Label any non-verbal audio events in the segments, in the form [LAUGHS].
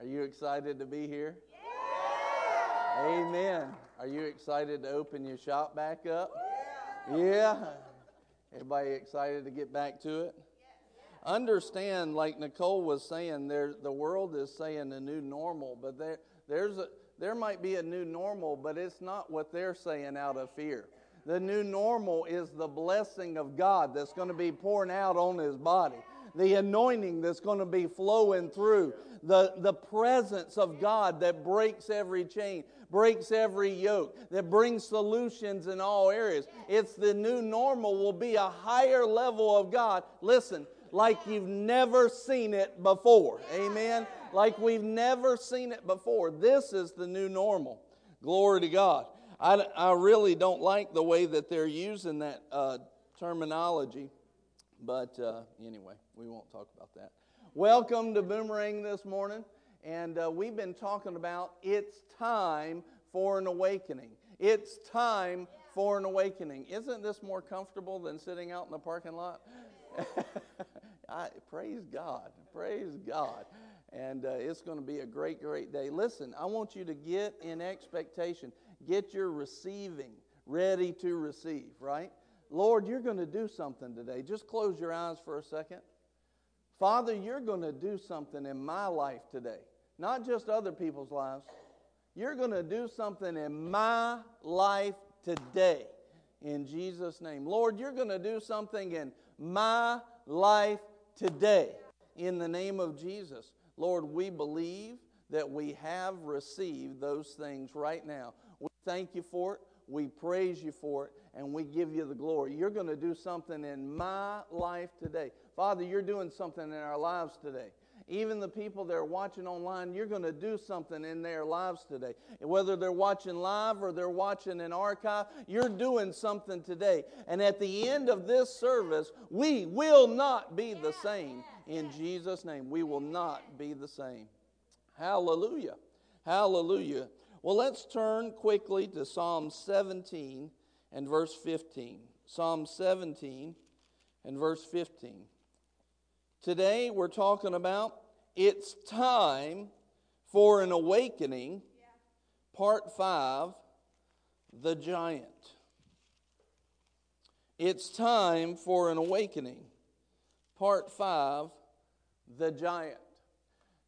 Are you excited to be here? Amen. Are you excited to open your shop back up? Yeah. Everybody excited to get back to it? Understand, like Nicole was saying, there the world is saying a new normal, but there there's a there might be a new normal, but it's not what they're saying out of fear. The new normal is the blessing of God that's going to be pouring out on his body. The anointing that's going to be flowing through. The, the presence of God that breaks every chain, breaks every yoke, that brings solutions in all areas. It's the new normal will be a higher level of God. Listen, like you've never seen it before. Amen. Like we've never seen it before. This is the new normal. Glory to God. I, I really don't like the way that they're using that uh, terminology, but uh, anyway, we won't talk about that. Welcome to Boomerang this morning, and uh, we've been talking about it's time for an awakening. It's time for an awakening. Isn't this more comfortable than sitting out in the parking lot? [LAUGHS] I, praise God. Praise God. And uh, it's going to be a great, great day. Listen, I want you to get in expectation. Get your receiving ready to receive, right? Lord, you're going to do something today. Just close your eyes for a second. Father, you're going to do something in my life today, not just other people's lives. You're going to do something in my life today in Jesus' name. Lord, you're going to do something in my life today in the name of Jesus. Lord, we believe that we have received those things right now. We thank you for it. We praise you for it, and we give you the glory. You're going to do something in my life today. Father, you're doing something in our lives today. Even the people that are watching online, you're going to do something in their lives today. Whether they're watching live or they're watching an archive, you're doing something today. And at the end of this service, we will not be the same. In Jesus' name, we will not be the same. Hallelujah. Hallelujah. Well, let's turn quickly to Psalm 17 and verse 15. Psalm 17 and verse 15. Today we're talking about it's time for an awakening, part 5, the giant. It's time for an awakening, part 5, the giant.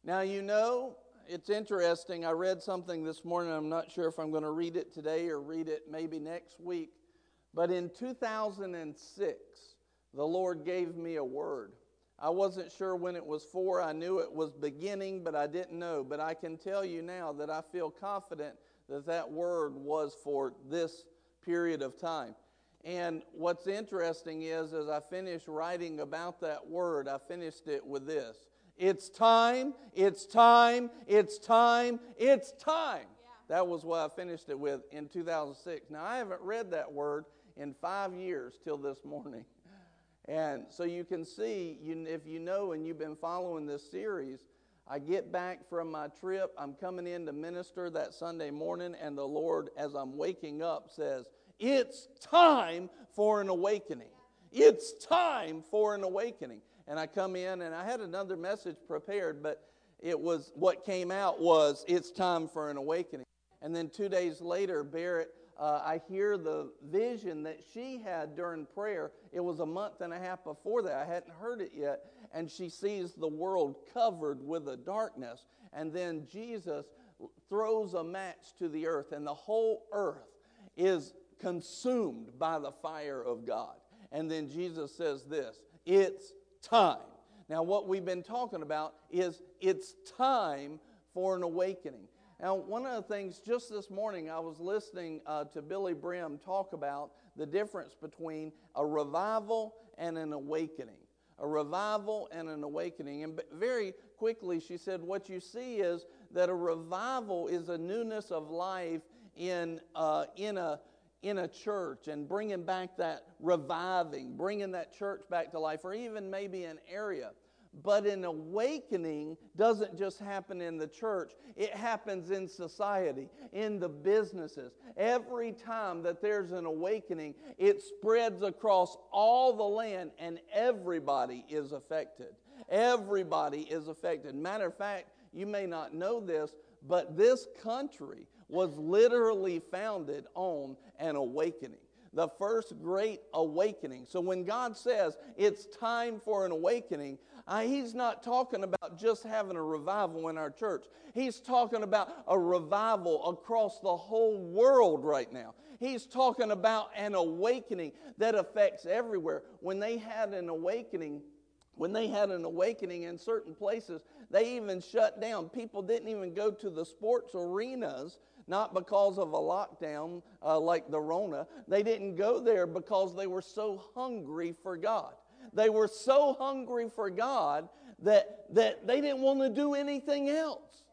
Now, you know, it's interesting. I read something this morning. I'm not sure if I'm going to read it today or read it maybe next week. But in 2006, the Lord gave me a word. I wasn't sure when it was for. I knew it was beginning, but I didn't know. But I can tell you now that I feel confident that that word was for this period of time. And what's interesting is, as I finished writing about that word, I finished it with this It's time, it's time, it's time, it's time. Yeah. That was what I finished it with in 2006. Now, I haven't read that word in five years till this morning. [LAUGHS] And so you can see, you, if you know and you've been following this series, I get back from my trip. I'm coming in to minister that Sunday morning, and the Lord, as I'm waking up, says, It's time for an awakening. It's time for an awakening. And I come in, and I had another message prepared, but it was what came out was, It's time for an awakening. And then two days later, Barrett uh, I hear the vision that she had during prayer. It was a month and a half before that. I hadn't heard it yet. And she sees the world covered with a darkness. And then Jesus throws a match to the earth, and the whole earth is consumed by the fire of God. And then Jesus says this it's time. Now, what we've been talking about is it's time for an awakening. Now, one of the things just this morning, I was listening uh, to Billye Brim talk about the difference between a revival and an awakening. A revival and an awakening. And very quickly, she said, What you see is that a revival is a newness of life in, uh, in, a, in a church and bringing back that reviving, bringing that church back to life, or even maybe an area. But an awakening doesn't just happen in the church, it happens in society, in the businesses. Every time that there's an awakening, it spreads across all the land and everybody is affected. Everybody is affected. Matter of fact, you may not know this, but this country was literally founded on an awakening the first great awakening. So when God says it's time for an awakening, uh, He's not talking about just having a revival in our church. He's talking about a revival across the whole world right now. He's talking about an awakening that affects everywhere. When they had an awakening, when they had an awakening in certain places, they even shut down. People didn't even go to the sports arenas not because of a lockdown uh, like the Rona. They didn't go there because they were so hungry for God. They were so hungry for God that, that they didn't want to do anything else.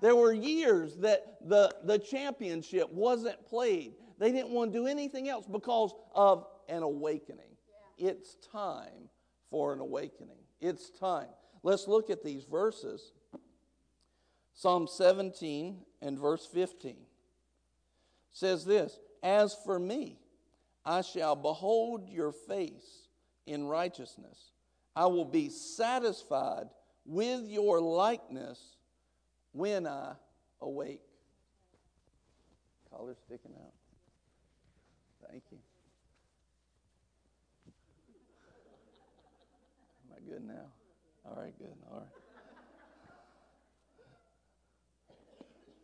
There were years that the, the championship wasn't played. They didn't want to do anything else because of an awakening. It's time for an awakening. It's time. Let's look at these verses. Psalm 17 and verse 15 says this As for me, I shall behold your face in righteousness. I will be satisfied with your likeness when I awake. Collar sticking out. Thank you. Am I good now? All right, good. All right.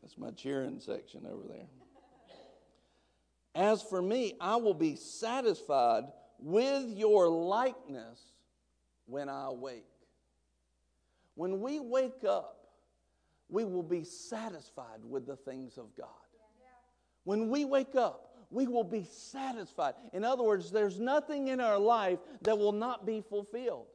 That's my cheering section over there. As for me, I will be satisfied with your likeness when I awake. When we wake up, we will be satisfied with the things of God. When we wake up, we will be satisfied. In other words, there's nothing in our life that will not be fulfilled.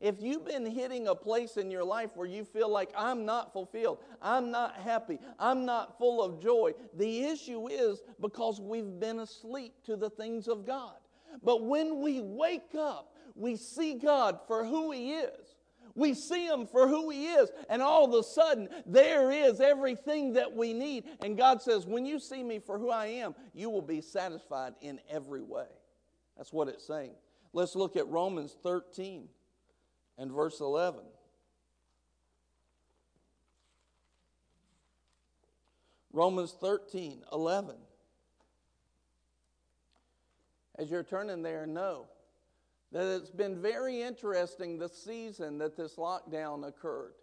If you've been hitting a place in your life where you feel like I'm not fulfilled, I'm not happy, I'm not full of joy, the issue is because we've been asleep to the things of God. But when we wake up, we see God for who He is. We see Him for who He is, and all of a sudden, there is everything that we need. And God says, When you see me for who I am, you will be satisfied in every way. That's what it's saying. Let's look at Romans 13 and verse 11. Romans 13, 11. As you're turning there, know that it's been very interesting the season that this lockdown occurred.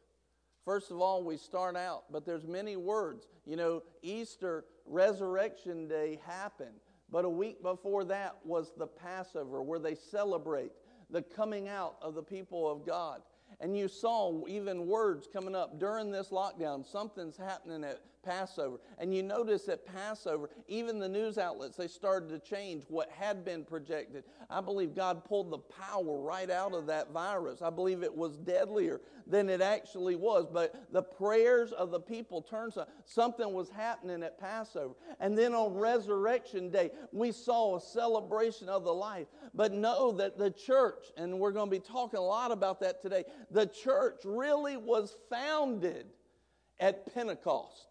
First of all, we start out, but there's many words. You know, Easter, Resurrection Day happened, but a week before that was the Passover where they celebrate the coming out of the people of God. And you saw even words coming up during this lockdown. Something's happening at Passover. And you notice at Passover, even the news outlets, they started to change what had been projected. I believe God pulled the power right out of that virus. I believe it was deadlier than it actually was. But the prayers of the people turned something was happening at Passover. And then on Resurrection Day, we saw a celebration of the life. But know that the church, and we're going to be talking a lot about that today, the church really was founded at Pentecost.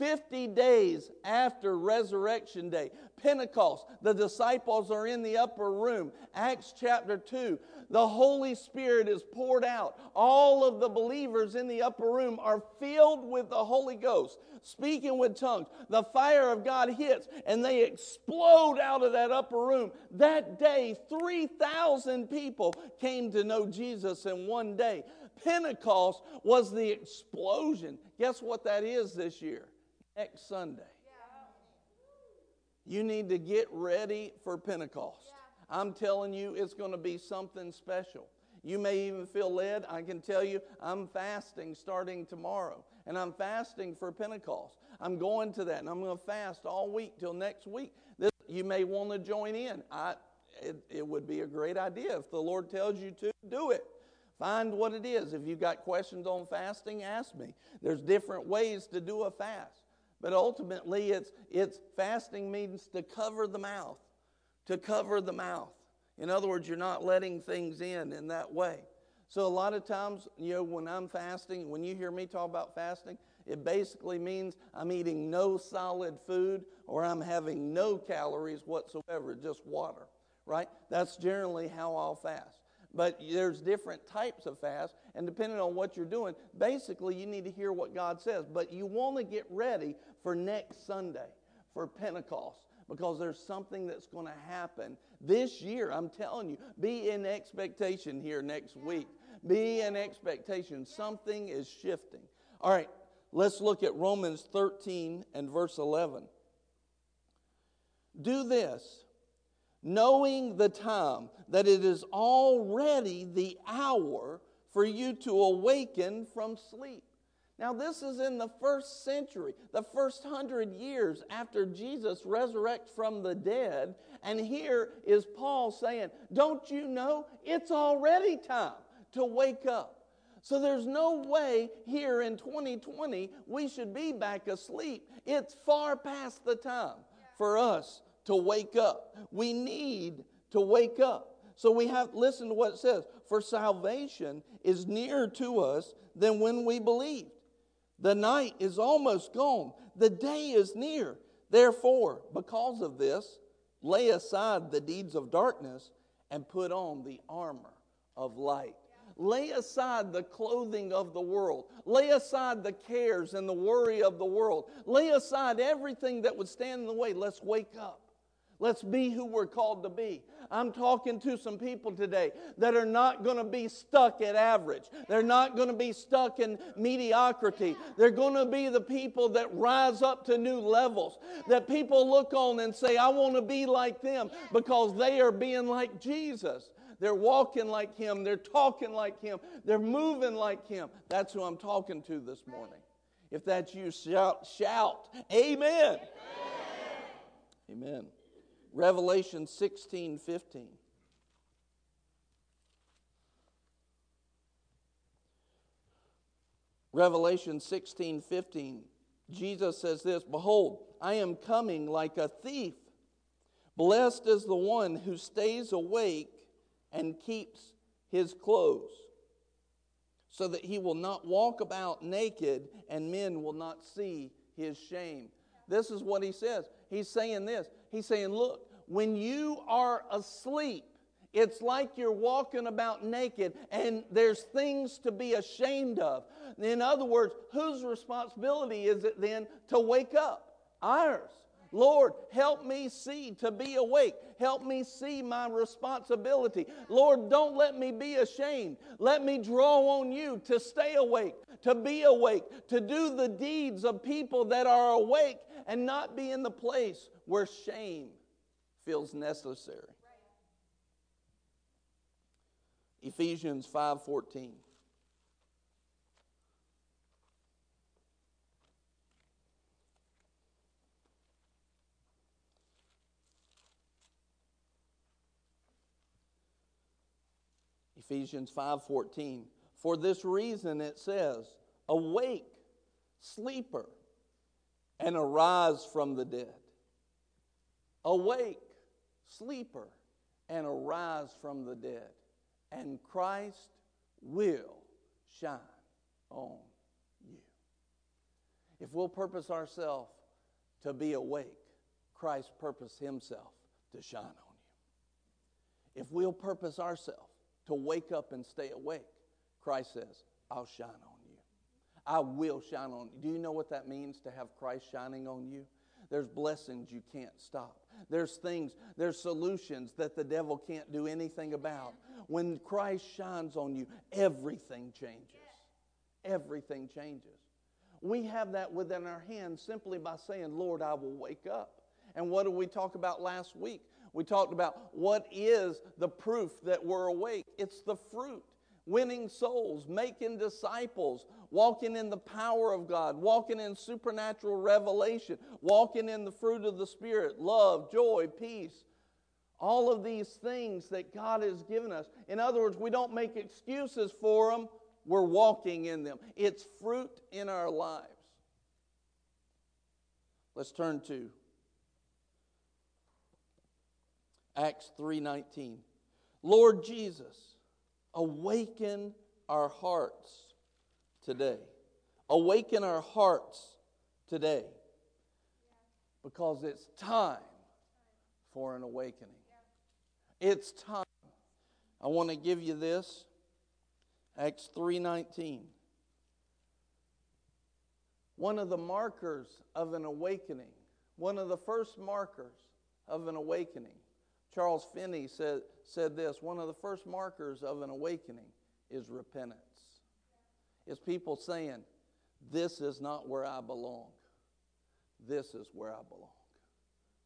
50 days after Resurrection Day, Pentecost, the disciples are in the upper room. Acts chapter 2, the Holy Spirit is poured out. All of the believers in the upper room are filled with the Holy Ghost, speaking with tongues. The fire of God hits and they explode out of that upper room. That day, 3,000 people came to know Jesus in one day. Pentecost was the explosion. Guess what that is this year? Next Sunday. You need to get ready for Pentecost. I'm telling you, it's going to be something special. You may even feel led. I can tell you, I'm fasting starting tomorrow, and I'm fasting for Pentecost. I'm going to that, and I'm going to fast all week till next week. This, you may want to join in. I, it, it would be a great idea if the Lord tells you to do it. Find what it is. If you've got questions on fasting, ask me. There's different ways to do a fast. But ultimately, it's, it's fasting means to cover the mouth, to cover the mouth. In other words, you're not letting things in in that way. So a lot of times, you know, when I'm fasting, when you hear me talk about fasting, it basically means I'm eating no solid food or I'm having no calories whatsoever, just water, right? That's generally how I'll fast. but there's different types of fast, and depending on what you're doing, basically you need to hear what God says. But you want to get ready for next Sunday, for Pentecost, because there's something that's going to happen this year. I'm telling you, be in expectation here next week. Be in expectation. Something is shifting. All right, let's look at Romans 13 and verse 11. Do this knowing the time, that it is already the hour for you to awaken from sleep. Now, this is in the first century, the first hundred years after Jesus resurrected from the dead. And here is Paul saying, Don't you know it's already time to wake up? So there's no way here in 2020 we should be back asleep. It's far past the time for us to wake up. We need to wake up. So we have listen to what it says. For salvation is nearer to us than when we believed. The night is almost gone. The day is near. Therefore, because of this, lay aside the deeds of darkness and put on the armor of light. Lay aside the clothing of the world. Lay aside the cares and the worry of the world. Lay aside everything that would stand in the way. Let's wake up. Let's be who we're called to be. I'm talking to some people today that are not going to be stuck at average. They're not going to be stuck in mediocrity. They're going to be the people that rise up to new levels. That people look on and say, I want to be like them because they are being like Jesus. They're walking like Him. They're talking like Him. They're moving like Him. That's who I'm talking to this morning. If that's you, shout, shout, Amen. Amen. Amen. Revelation 16 15. Revelation 16 15. Jesus says this Behold, I am coming like a thief. Blessed is the one who stays awake and keeps his clothes, so that he will not walk about naked and men will not see his shame. This is what he says. He's saying this. He's saying, Look, when you are asleep, it's like you're walking about naked and there's things to be ashamed of. In other words, whose responsibility is it then to wake up? Ours. Lord, help me see to be awake. Help me see my responsibility. Lord, don't let me be ashamed. Let me draw on you to stay awake, to be awake, to do the deeds of people that are awake and not be in the place where shame feels necessary. Ephesians 5:14 Ephesians 5:14 For this reason it says awake sleeper and arise from the dead. Awake sleeper and arise from the dead and Christ will shine on you. If we'll purpose ourselves to be awake Christ purpose himself to shine on you. If we'll purpose ourselves to wake up and stay awake, Christ says, I'll shine on you. I will shine on you. Do you know what that means to have Christ shining on you? There's blessings you can't stop. There's things, there's solutions that the devil can't do anything about. When Christ shines on you, everything changes. Everything changes. We have that within our hands simply by saying, Lord, I will wake up. And what did we talk about last week? We talked about what is the proof that we're awake. It's the fruit. Winning souls, making disciples, walking in the power of God, walking in supernatural revelation, walking in the fruit of the Spirit, love, joy, peace. All of these things that God has given us. In other words, we don't make excuses for them, we're walking in them. It's fruit in our lives. Let's turn to Acts 3:19. Lord Jesus, awaken our hearts today. Awaken our hearts today. Because it's time for an awakening. It's time. I want to give you this. Acts 3:19. One of the markers of an awakening, one of the first markers of an awakening. Charles Finney said, said this one of the first markers of an awakening is repentance. It's people saying, This is not where I belong. This is where I belong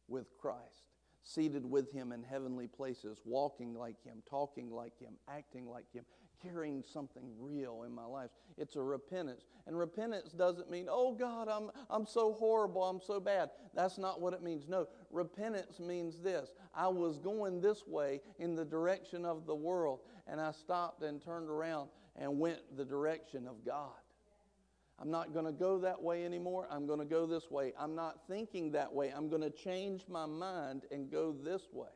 with Christ, seated with Him in heavenly places, walking like Him, talking like Him, acting like Him, carrying something real in my life. It's a repentance. And repentance doesn't mean, oh God, I'm, I'm so horrible, I'm so bad. That's not what it means. No, repentance means this I was going this way in the direction of the world, and I stopped and turned around and went the direction of God. I'm not going to go that way anymore. I'm going to go this way. I'm not thinking that way. I'm going to change my mind and go this way.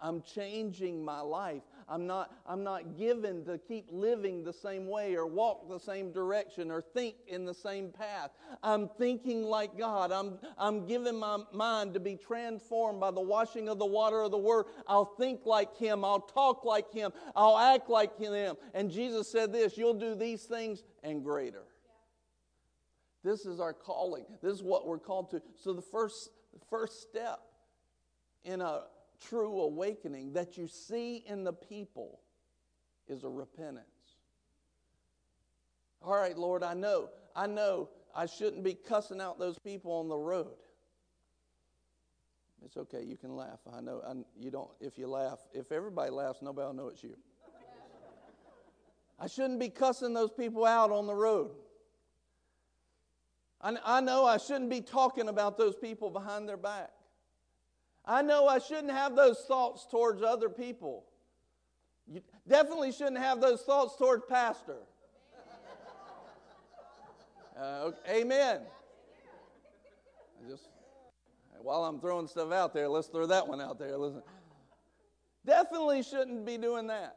I'm changing my life. I'm not, I'm not given to keep living the same way or walk the same direction or think in the same path. I'm thinking like God. I'm, I'm giving my mind to be transformed by the washing of the water of the Word. I'll think like Him. I'll talk like Him. I'll act like Him. And Jesus said this You'll do these things and greater. This is our calling. This is what we're called to. So the first, first step in a true awakening that you see in the people is a repentance. All right, Lord, I know, I know I shouldn't be cussing out those people on the road. It's okay, you can laugh. I know I, you don't, if you laugh, if everybody laughs, nobody will know it's you. I shouldn't be cussing those people out on the road. I, I know I shouldn't be talking about those people behind their back. I know I shouldn't have those thoughts towards other people. You definitely shouldn't have those thoughts towards pastor. Uh, okay, amen. I just while I'm throwing stuff out there, let's throw that one out there. Listen, definitely shouldn't be doing that.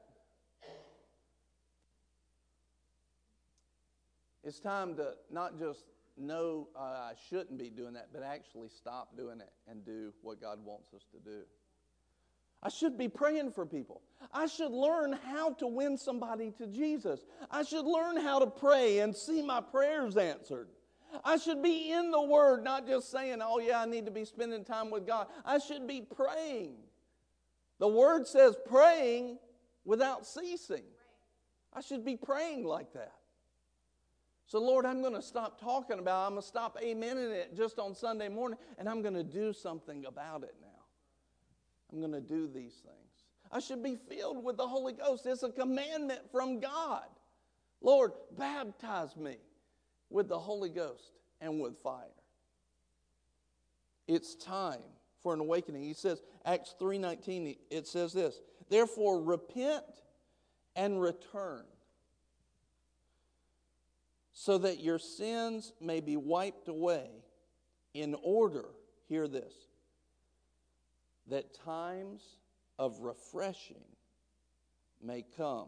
It's time to not just know uh, I shouldn't be doing that, but actually stop doing it and do what God wants us to do. I should be praying for people. I should learn how to win somebody to Jesus. I should learn how to pray and see my prayers answered. I should be in the Word, not just saying, oh, yeah, I need to be spending time with God. I should be praying. The Word says praying without ceasing. I should be praying like that. So, Lord, I'm going to stop talking about it. I'm going to stop amening it just on Sunday morning, and I'm going to do something about it now. I'm going to do these things. I should be filled with the Holy Ghost. It's a commandment from God. Lord, baptize me with the Holy Ghost and with fire. It's time for an awakening. He says, Acts 3:19, it says this, therefore repent and return so that your sins may be wiped away, in order, hear this, that times of refreshing may come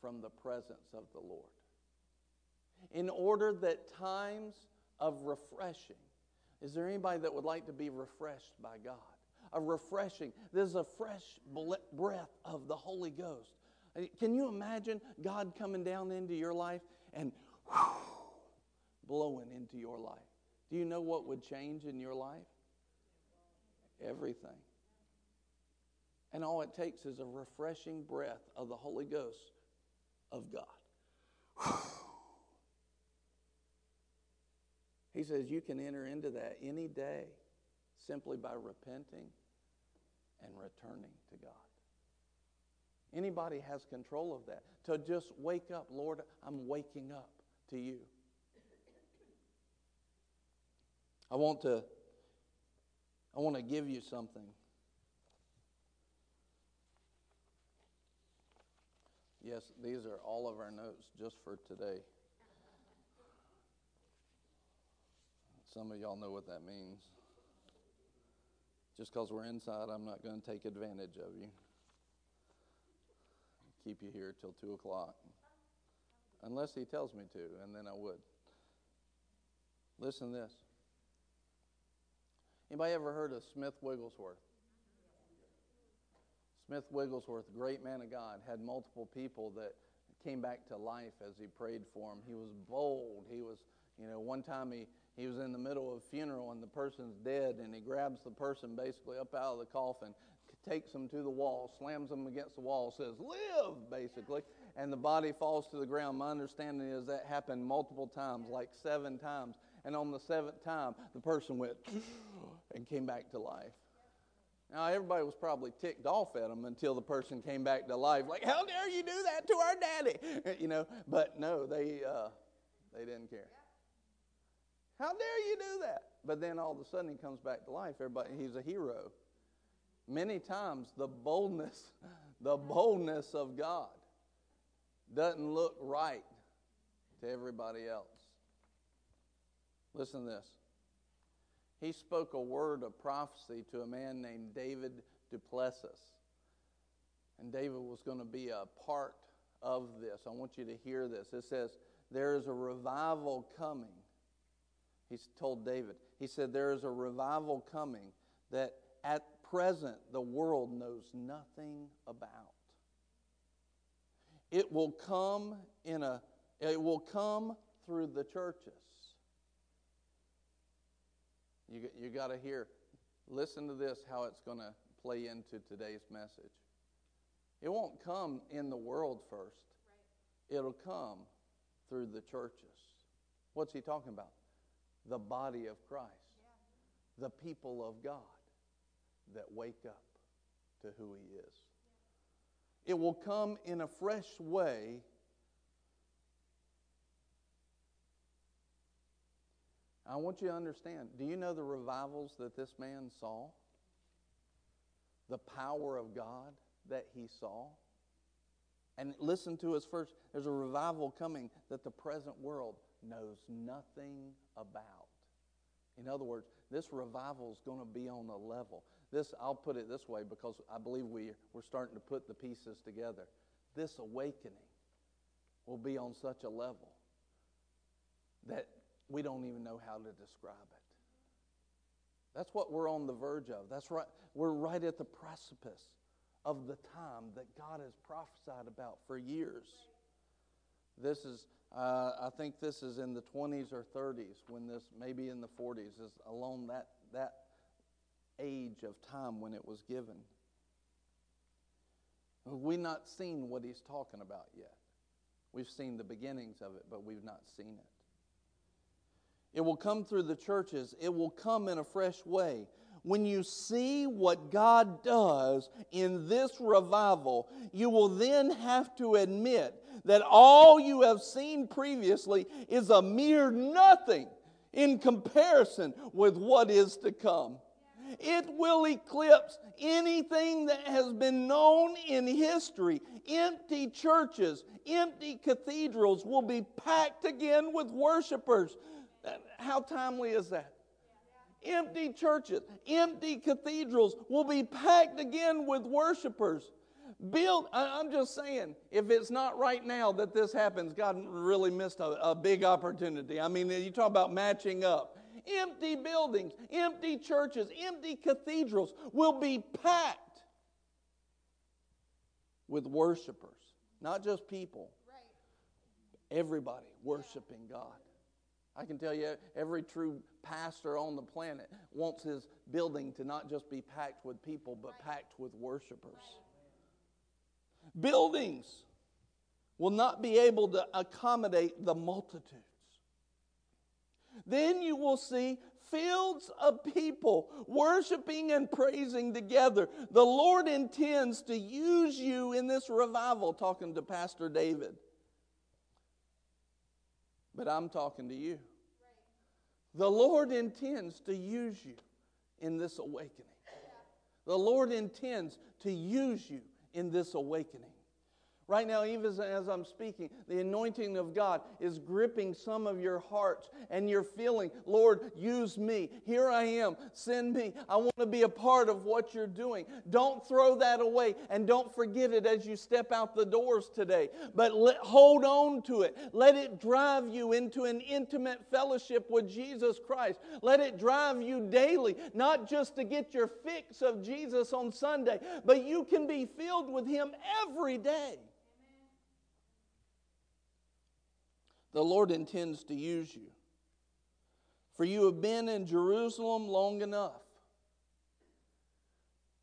from the presence of the Lord. In order that times of refreshing, is there anybody that would like to be refreshed by God? A refreshing, there's a fresh breath of the Holy Ghost. Can you imagine God coming down into your life and [SIGHS] blowing into your life. Do you know what would change in your life? Everything. And all it takes is a refreshing breath of the Holy Ghost of God. [SIGHS] He says you can enter into that any day simply by repenting and returning to God. Anybody has control of that. To just wake up, Lord, I'm waking up to you. I want to I want to give you something. Yes, these are all of our notes just for today. Some of y'all know what that means. Just because we're inside, I'm not going to take advantage of you. Keep you here till 2 o'clock. Unless he tells me to, and then I would. Listen to this. Anybody ever heard of Smith Wigglesworth? Smith Wigglesworth, great man of God, had multiple people that came back to life as he prayed for him. He was bold. He was, you know, one time he, he was in the middle of a funeral and the person's dead, and he grabs the person basically up out of the coffin, takes them to the wall, slams them against the wall, says, Live, basically, and the body falls to the ground. My understanding is that happened multiple times, like seven times. And on the seventh time, the person went [SNIFFS] and came back to life. Now, everybody was probably ticked off at him until the person came back to life, like, How dare you do that to our daddy? [LAUGHS] You know, but no, they, uh, they didn't care. How dare you do that? But then all of a sudden he comes back to life. Everybody, he's a hero. Many times the boldness, [LAUGHS] the boldness of God doesn't look right to everybody else. Listen to this. He spoke a word of prophecy to a man named David du Plessis. And David was going to be a part of this. I want you to hear this. It says, There is a revival coming. He told David. He said, There is a revival coming that at present the world knows nothing about. It will come in a it will come through the churches. You, you got to hear, listen to this, how it's going to play into today's message. It won't come in the world first, right. it'll come through the churches. What's he talking about? The body of Christ, yeah. the people of God that wake up to who He is. It will come in a fresh way. I want you to understand do you know the revivals that this man saw? The power of God that he saw? And listen to his first there's a revival coming that the present world knows nothing about. In other words, this revival is going to be on a level. This, I'll put it this way because I believe we, we're starting to put the pieces together. This awakening will be on such a level that we don't even know how to describe it. That's what we're on the verge of. That's right. We're right at the precipice of the time that God has prophesied about for years. This is, uh, I think this is in the 20s or 30s when this, maybe in the 40s, is along that, that age of time when it was given. We've not seen what he's talking about yet. We've seen the beginnings of it, but we've not seen it. It will come through the churches, it will come in a fresh way. When you see what God does in this revival, you will then have to admit that all you have seen previously is a mere nothing in comparison with what is to come. It will eclipse anything that has been known in history. Empty churches, empty cathedrals will be packed again with worshipers. How timely is that? Empty churches, empty cathedrals will be packed again with worshipers. Build, I'm just saying, if it's not right now that this happens, God really missed a, a big opportunity. I mean, you talk about matching up empty buildings, empty churches, empty cathedrals will be packed with worshipers, not just people. Everybody worshiping God. I can tell you, every true pastor on the planet wants his building to not just be packed with people, but packed with worshipers. Buildings will not be able to accommodate the multitude. Then you will see fields of people worshiping and praising together. The Lord intends to use you in this revival, talking to Pastor David. But I'm talking to you. The Lord intends to use you in this awakening. The Lord intends to use you in this awakening. Right now, even as, I'm speaking, the anointing of God is gripping some of your hearts, and you're feeling, Lord, use me. Here I am. Send me. I want to be a part of what you're doing. Don't throw that away, and don't forget it as you step out the doors today. But let, hold on to it. Let it drive you into an intimate fellowship with Jesus Christ. Let it drive you daily, not just to get your fix of Jesus on Sunday, but you can be filled with Him every day. The Lord intends to use you. For you have been in Jerusalem long enough.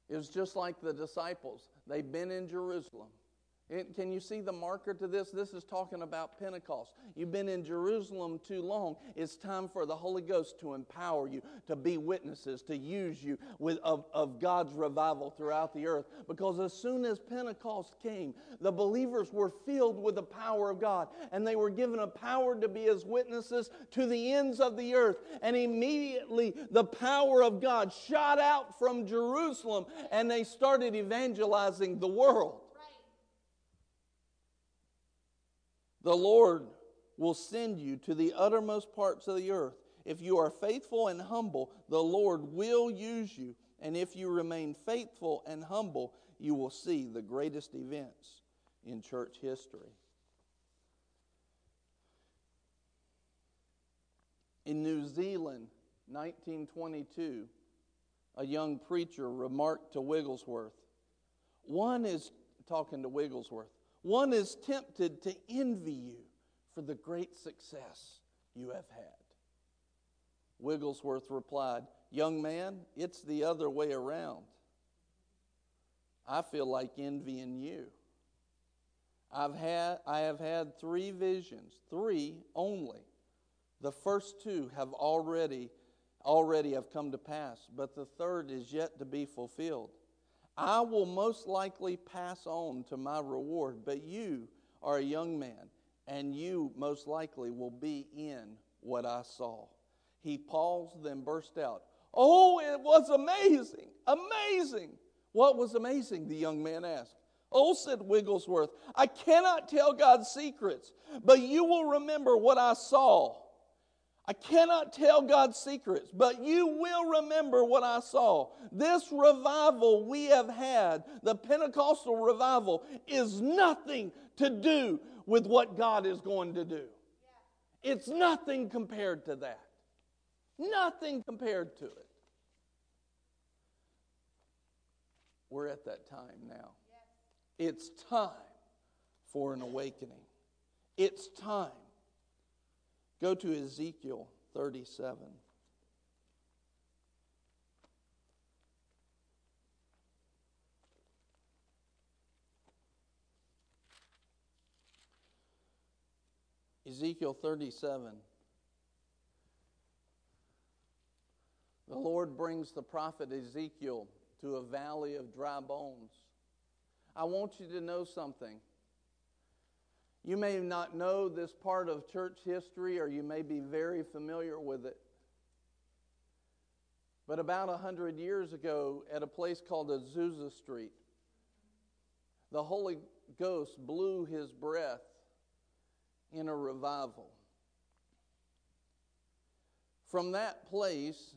It was just like the disciples. They've been in Jerusalem. It, can you see the marker to this? This is talking about Pentecost. You've been in Jerusalem too long. It's time for the Holy Ghost to empower you, to be witnesses, to use you with, of, of God's revival throughout the earth. Because as soon as Pentecost came, the believers were filled with the power of God, and they were given a power to be His witnesses to the ends of the earth. And immediately the power of God shot out from Jerusalem, and they started evangelizing the world. The Lord will send you to the uttermost parts of the earth. If you are faithful and humble, the Lord will use you. And if you remain faithful and humble, you will see the greatest events in church history. In New Zealand, 1922, a young preacher remarked to Wigglesworth, one is talking to Wigglesworth, one is tempted to envy you for the great success you have had. Wigglesworth replied, Young man, it's the other way around. I feel like envying you. I've had, I have had three visions, three only. The first two have already, already have come to pass, but the third is yet to be fulfilled. I will most likely pass on to my reward, but you are a young man, and you most likely will be in what I saw. He paused, then burst out, Oh, it was amazing! Amazing! What was amazing? The young man asked. Oh, said Wigglesworth, I cannot tell God's secrets, but you will remember what I saw. I cannot tell God's secrets, but you will remember what I saw. This revival we have had, the Pentecostal revival, is nothing to do with what God is going to do. It's nothing compared to that. Nothing compared to it. We're at that time now. It's time for an awakening. It's time Go to Ezekiel 37. Ezekiel 37. The Lord brings the prophet Ezekiel to a valley of dry bones. I want you to know something. You may not know this part of church history, or you may be very familiar with it. But about a hundred years ago, at a place called Azusa Street, the Holy Ghost blew his breath in a revival. From that place,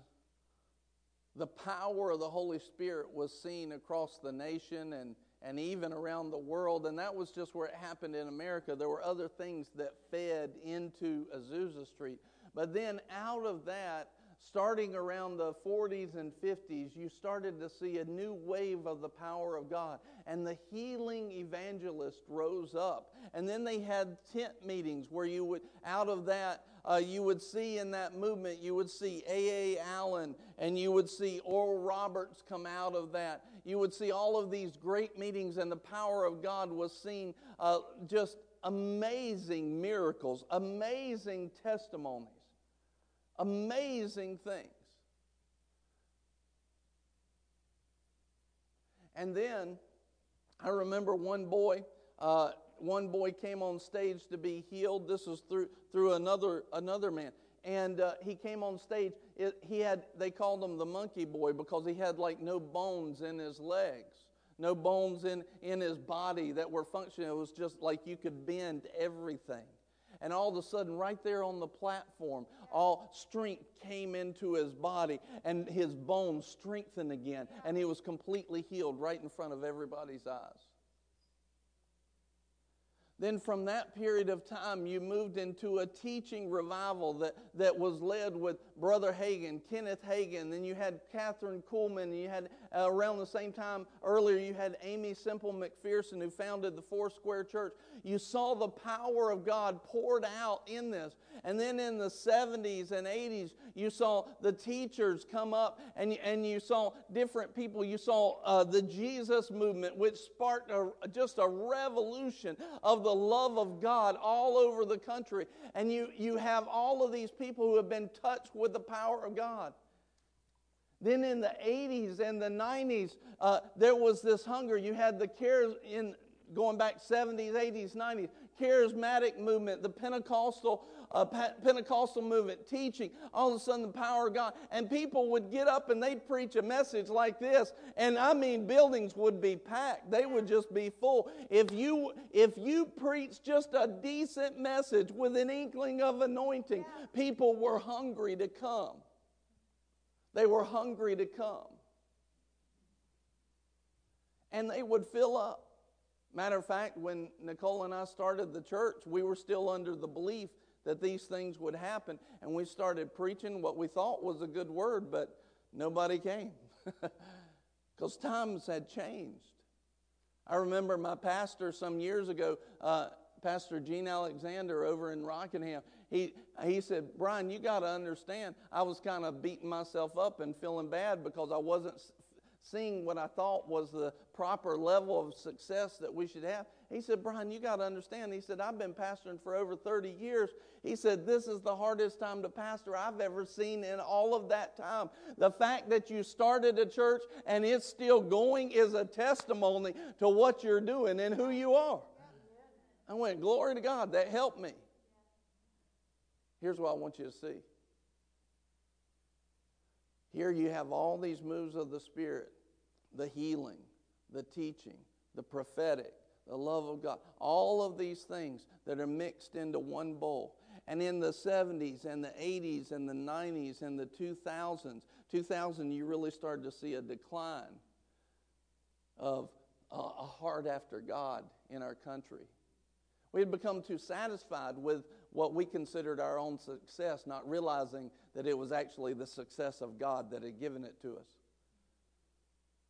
the power of the Holy Spirit was seen across the nation and and even around the world. And that was just where it happened in America. There were other things that fed into Azusa Street. But then out of that, starting around the 40s and 50s, you started to see a new wave of the power of God. And the healing evangelist rose up. And then they had tent meetings where you would, out of that, uh, you would see in that movement, you would see A.A. Allen and you would see Oral Roberts come out of that. You would see all of these great meetings, and the power of God was seen uh, just amazing miracles, amazing testimonies, amazing things. And then I remember one boy. Uh, one boy came on stage to be healed. This was through through another another man, and uh, he came on stage. It, he had they called him the monkey boy because he had like no bones in his legs. no bones in, in his body that were functioning. It was just like you could bend everything. And all of a sudden, right there on the platform, all strength came into his body and his bones strengthened again. And he was completely healed right in front of everybody's eyes. Then, from that period of time, you moved into a teaching revival that, that was led with Brother Hagin, Kenneth Hagin. Then you had Kathryn Kuhlman. You had, uh, around the same time earlier, you had Aimee Semple McPherson, who founded the Foursquare Church. You saw the power of God poured out in this. And then in the 70s and 80s, you saw the teachers come up and, and you saw different people. You saw uh, the Jesus movement, which sparked a, just a revolution of the love of God all over the country. And you, you have all of these people who have been touched with the power of God. Then in the 80s and the 90s, uh, there was this hunger. You had the cares in going back 70s, 80s, 90s, charismatic movement, the Pentecostal uh, Pentecostal movement, teaching, all of a sudden the power of God. And people would get up and they'd preach a message like this. And I mean, buildings would be packed. They would just be full. If you, if you preach just a decent message with an inkling of anointing, people were hungry to come. They were hungry to come. And they would fill up. Matter of fact, when Nicole and I started the church, we were still under the belief that these things would happen. And we started preaching what we thought was a good word, but nobody came [LAUGHS] because times had changed. I remember my pastor some years ago, uh, Pastor Gene Alexander over in Rockingham. He, he said, Brian, you got to understand, I was kind of beating myself up and feeling bad because I wasn't seeing what I thought was the proper level of success that we should have. He said, Brian, you got to understand. He said, I've been pastoring for over 30 years. He said, This is the hardest time to pastor I've ever seen in all of that time. The fact that you started a church and it's still going is a testimony to what you're doing and who you are. I went, Glory to God, that helped me. Here's what I want you to see. Here you have all these moves of the Spirit the healing, the teaching, the prophetic, the love of God, all of these things that are mixed into one bowl. And in the 70s and the 80s and the 90s and the 2000s, 2000, you really started to see a decline of uh, a heart after God in our country. We had become too satisfied with what we considered our own success, not realizing that it was actually the success of God that had given it to us.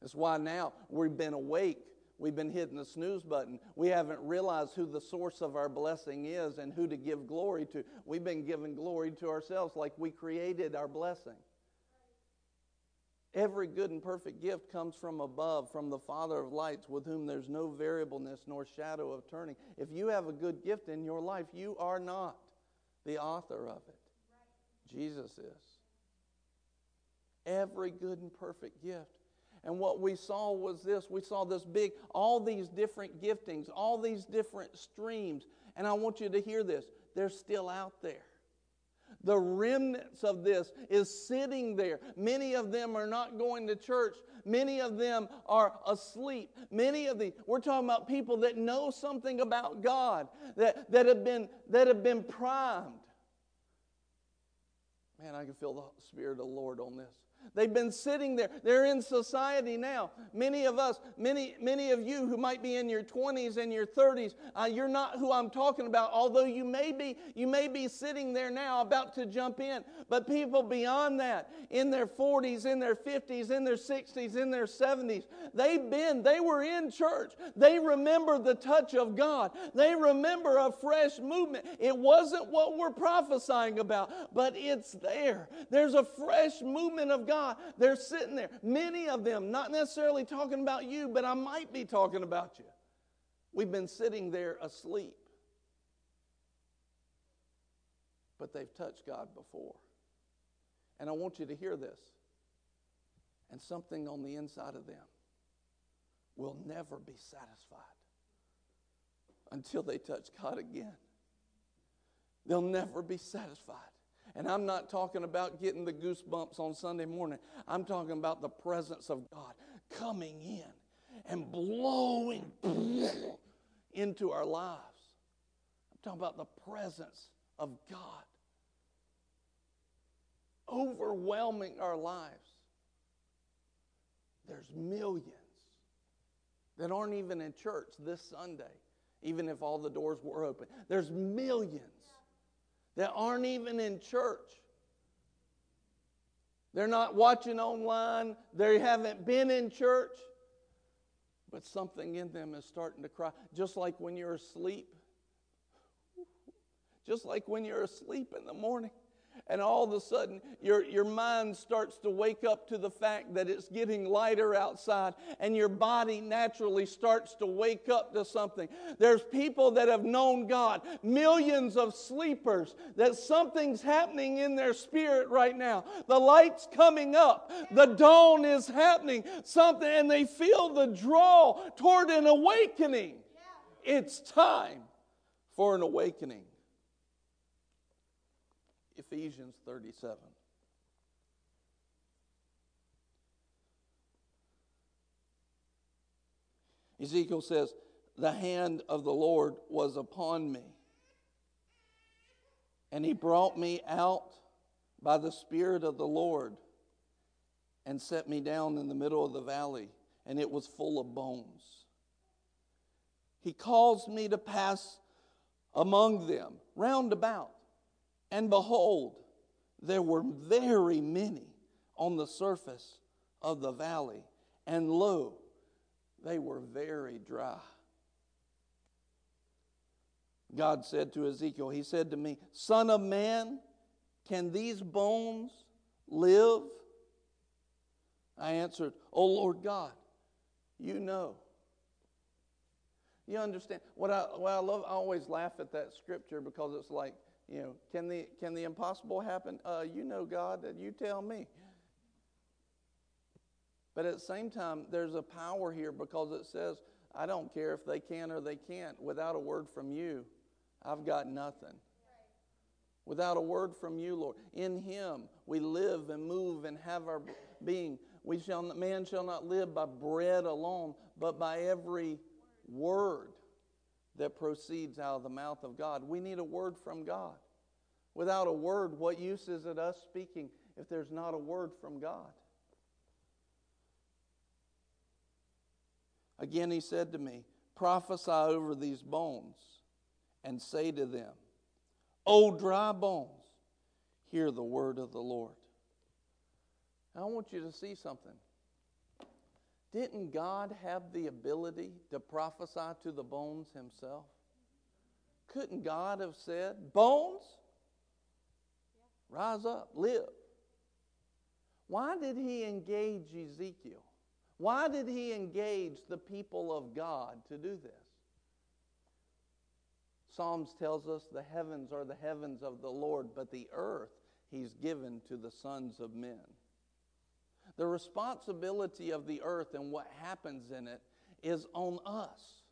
That's why now we've been awake We've been hitting the snooze button. We haven't realized who the source of our blessing is and who to give glory to. We've been giving glory to ourselves like we created our blessing. Every good and perfect gift comes from above, from the Father of lights, with whom there's no variableness nor shadow of turning. If you have a good gift in your life, you are not the author of it. Jesus is. Every good and perfect gift and what we saw was this we saw this big, all these different giftings, all these different streams. And I want you to hear this they're still out there. The remnants of this is sitting there. Many of them are not going to church. Many of them are asleep. Many of the we're talking about people that know something about God, that, that, have, been, that have been primed. Man, I can feel the Spirit of the Lord on this. They've been sitting there. They're in society now. Many of us, many, many of you who might be in your 20s and your 30s, uh, you're not who I'm talking about. Although you may be, you may be sitting there now about to jump in. But people beyond that, in their 40s, in their 50s, in their 60s, in their 70s, they've been, they were in church. They remember the touch of God. They remember a fresh movement. It wasn't what we're prophesying about, but it's there. There's a fresh movement of God God, they're sitting there. Many of them, not necessarily talking about you, but I might be talking about you. We've been sitting there asleep. But they've touched God before. And I want you to hear this. And something on the inside of them will never be satisfied until they touch God again. They'll never be satisfied. And I'm not talking about getting the goosebumps on Sunday morning. I'm talking about the presence of God coming in and blowing [SNIFFS] into our lives. I'm talking about the presence of God overwhelming our lives. There's millions that aren't even in church this Sunday, even if all the doors were open. There's millions that aren't even in church. They're not watching online, they haven't been in church, but something in them is starting to cry. Just like when you're asleep. Just like when you're asleep in the morning and all of a sudden your, your mind starts to wake up to the fact that it's getting lighter outside and your body naturally starts to wake up to something. There's people that have known god millions of sleepers that something's happening in their spirit right now. The light's coming up. The dawn is happening. Something and they feel the draw toward an awakening. It's time for an awakening Ephesians 37. Ezekiel says, The hand of the Lord was upon me, and he brought me out by the Spirit of the Lord and set me down in the middle of the valley, and it was full of bones. He caused me to pass among them round about and behold, there were very many on the surface of the valley, and lo, they were very dry. God said to Ezekiel, He said to me, Son of man, can these bones live? I answered, Oh Lord God, you know. You understand? What I, what I love, I always laugh at that scripture because it's like, you know, can the, can the impossible happen? Uh, you know, God, that you tell me. But at the same time, there's a power here because it says, I don't care if they can or they can't. Without a word from you, I've got nothing. Without a word from you, Lord. In Him we live and move and have our being. We shall, man shall not live by bread alone, but by every word that proceeds out of the mouth of God. We need a word from God. Without a word, what use is it us speaking if there's not a word from God? Again, he said to me, Prophesy over these bones and say to them, O dry bones, hear the word of the Lord. I want you to see something. Didn't God have the ability to prophesy to the bones himself? Couldn't God have said, Bones, rise up, live? Why did he engage Ezekiel? Why did he engage the people of God to do this? Psalms tells us the heavens are the heavens of the Lord, but the earth he's given to the sons of men. The responsibility of the earth and what happens in it is on us.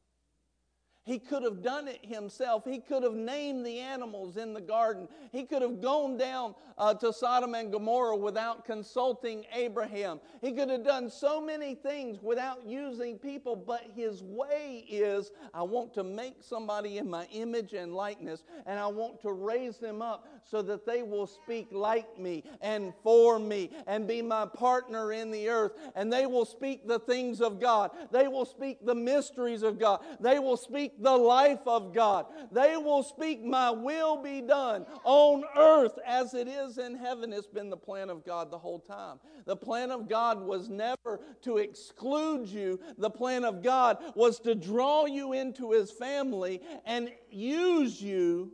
He could have done it himself. He could have named the animals in the garden. He could have gone down uh, to Sodom and Gomorrah without consulting Abraham. He could have done so many things without using people, but his way is I want to make somebody in my image and likeness, and I want to raise them up so that they will speak like me and for me and be my partner in the earth. And they will speak the things of God, they will speak the mysteries of God, they will speak speak the life of God. They will speak, My will be done on earth as it is in heaven. It's been the plan of God the whole time. The plan of God was never to exclude you, the plan of God was to draw you into His family and use you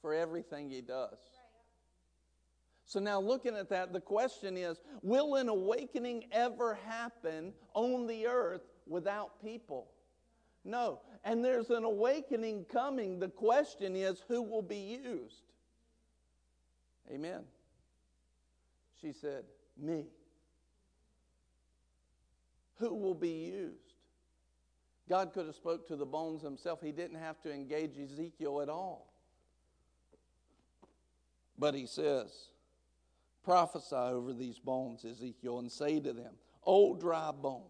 for everything He does. So now, looking at that, the question is Will an awakening ever happen on the earth without people? No. And there's an awakening coming. The question is who will be used? Amen. She said, Me. Who will be used? God could have spoke to the bones himself. He didn't have to engage Ezekiel at all. But he says, prophesy over these bones, Ezekiel, and say to them, O dry bones,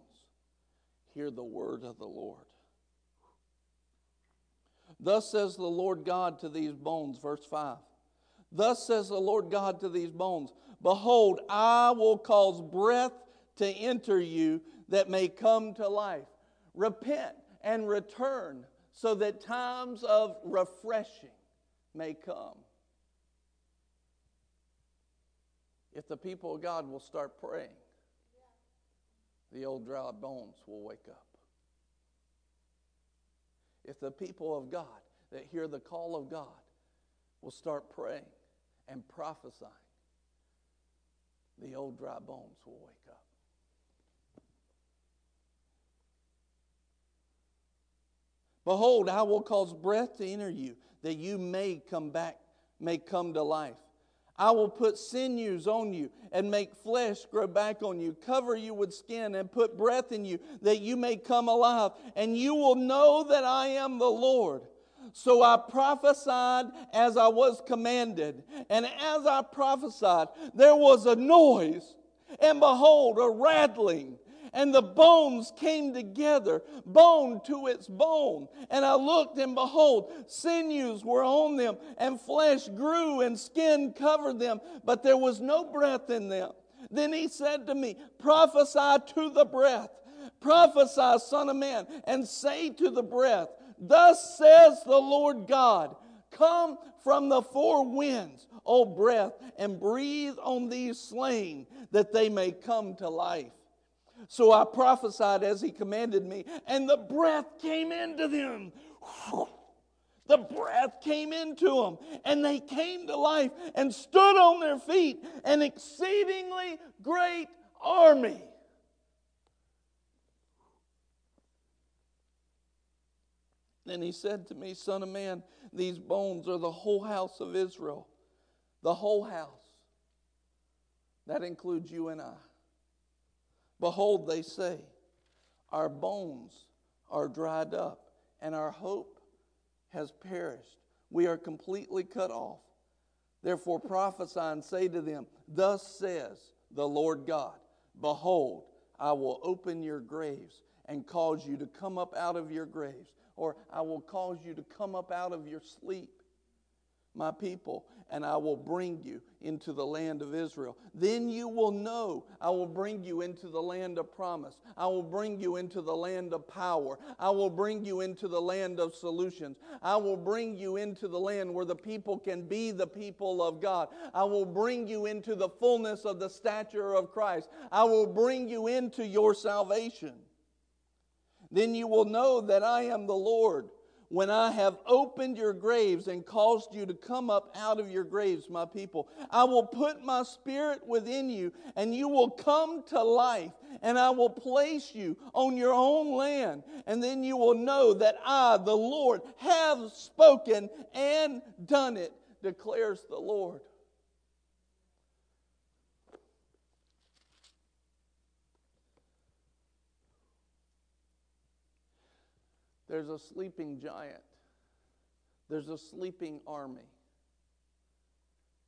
hear the word of the Lord. Thus says the Lord God to these bones, verse 5. Thus says the Lord God to these bones Behold, I will cause breath to enter you that may come to life. Repent and return so that times of refreshing may come. If the people of God will start praying, the old dry bones will wake up. If the people of God that hear the call of God will start praying and prophesying, the old dry bones will wake up. Behold, I will cause breath to enter you, that you may come back, may come to life. I will put sinews on you and make flesh grow back on you, cover you with skin and put breath in you that you may come alive. And you will know that I am the Lord. So I prophesied as I was commanded. And as I prophesied, there was a noise, and behold, a rattling and the bones came together, bone to its bone. And I looked, and behold, sinews were on them, and flesh grew, and skin covered them, but there was no breath in them. Then he said to me, Prophesy to the breath, prophesy, Son of Man, and say to the breath, Thus says the Lord God, Come from the four winds, O breath, and breathe on these slain, that they may come to life. So I prophesied as he commanded me, and the breath came into them. The breath came into them, and they came to life and stood on their feet, an exceedingly great army. Then he said to me, Son of man, these bones are the whole house of Israel. The whole house. That includes you and I. Behold, they say, Our bones are dried up, and our hope has perished. We are completely cut off. Therefore prophesy and say to them, Thus says the Lord God, Behold, I will open your graves and cause you to come up out of your graves, or I will cause you to come up out of your sleep my people, and I will bring you into the land of Israel. Then you will know I will bring you into the land of promise. I will bring you into the land of power. I will bring you into the land of solutions. I will bring you into the land where the people can be the people of God. I will bring you into the fullness of the stature of Christ. I will bring you into your salvation. Then you will know that I am the Lord when I have opened your graves and caused you to come up out of your graves, my people. I will put my spirit within you, and you will come to life, and I will place you on your own land. And then you will know that I, the Lord, have spoken and done it, declares the Lord. There's a sleeping giant. There's a sleeping army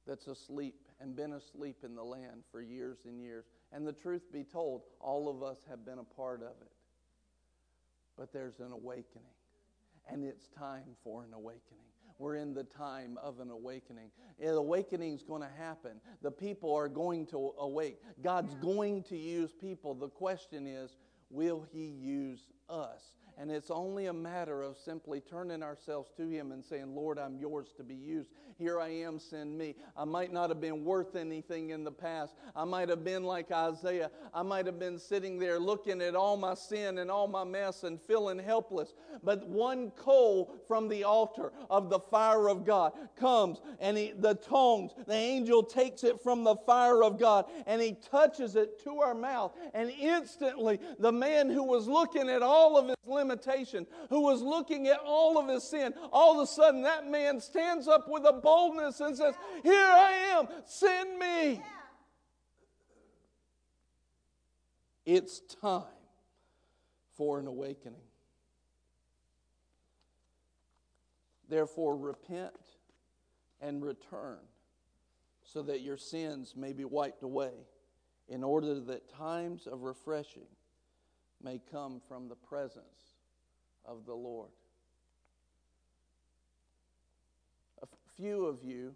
that's asleep and been asleep in the land for years and years. And the truth be told, all of us have been a part of it. But there's an awakening, and it's time for an awakening. We're in the time of an awakening. The awakening is going to happen. The people are going to awake. God's going to use people. The question is, will He use us? And it's only a matter of simply turning ourselves to Him and saying, Lord, I'm yours to be used. Here I am, send me. I might not have been worth anything in the past. I might have been like Isaiah. I might have been sitting there looking at all my sin and all my mess and feeling helpless. But one coal from the altar of the fire of God comes and he, the tongues, the angel takes it from the fire of God and he touches it to our mouth. And instantly, the man who was looking at all of his limitation, who was looking at all of his sin, all of a sudden that man stands up with a boldness and says, Here I am, send me. It's time for an awakening. Therefore, repent and return so that your sins may be wiped away, in order that times of refreshing may come from the presence of the Lord. A few of you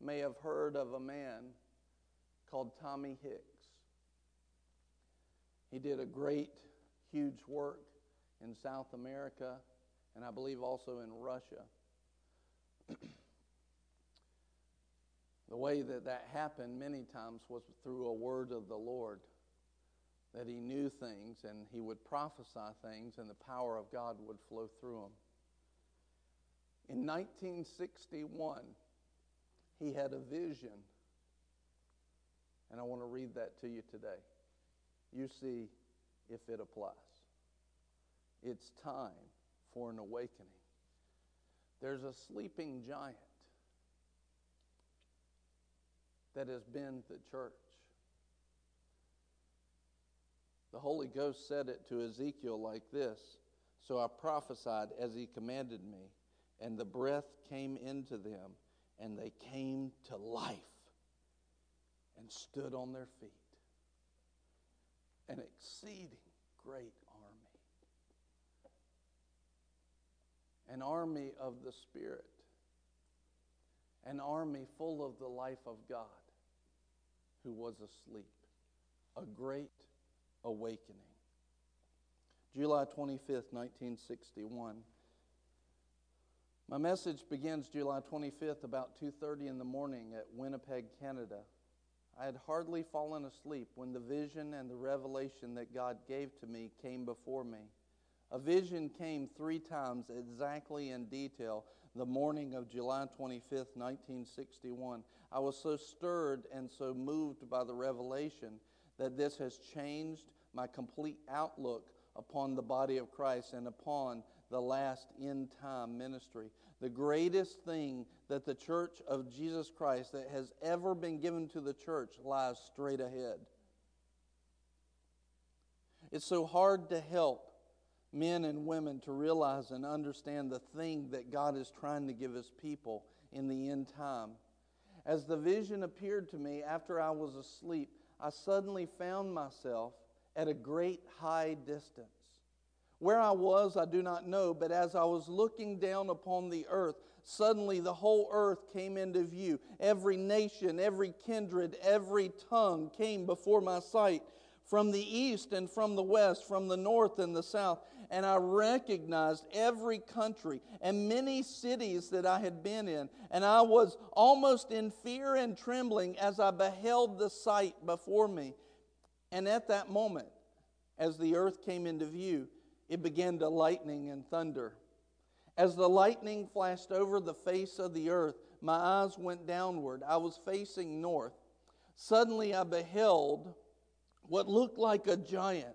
may have heard of a man called Tommy Hicks. He did a great, huge work in South America and I believe also in Russia. [CLEARS THROAT] the way that that happened many times was through a word of the Lord. That he knew things and he would prophesy things and the power of God would flow through him. In 1961, he had a vision. And I want to read that to you today. You see if it applies. It's time for an awakening. There's a sleeping giant that has been the church. The Holy Ghost said it to Ezekiel like this So I prophesied as he commanded me, and the breath came into them, and they came to life and stood on their feet. An exceeding great army. An army of the Spirit. An army full of the life of God who was asleep. A great awakening. July 25th, 1961. My message begins July 25th about 2:30 in the morning at Winnipeg, Canada. I had hardly fallen asleep when the vision and the revelation that God gave to me came before me. A vision came three times exactly in detail the morning of July 25th, 1961. I was so stirred and so moved by the revelation that this has changed my complete outlook upon the body of Christ and upon the last end time ministry. The greatest thing that the church of Jesus Christ that has ever been given to the church lies straight ahead. It's so hard to help men and women to realize and understand the thing that God is trying to give his people in the end time. As the vision appeared to me after I was asleep, I suddenly found myself at a great high distance. Where I was, I do not know, but as I was looking down upon the earth, suddenly the whole earth came into view. Every nation, every kindred, every tongue came before my sight from the east and from the west, from the north and the south. And I recognized every country and many cities that I had been in. And I was almost in fear and trembling as I beheld the sight before me. And at that moment, as the earth came into view, it began to lightning and thunder. As the lightning flashed over the face of the earth, my eyes went downward. I was facing north. Suddenly I beheld what looked like a giant.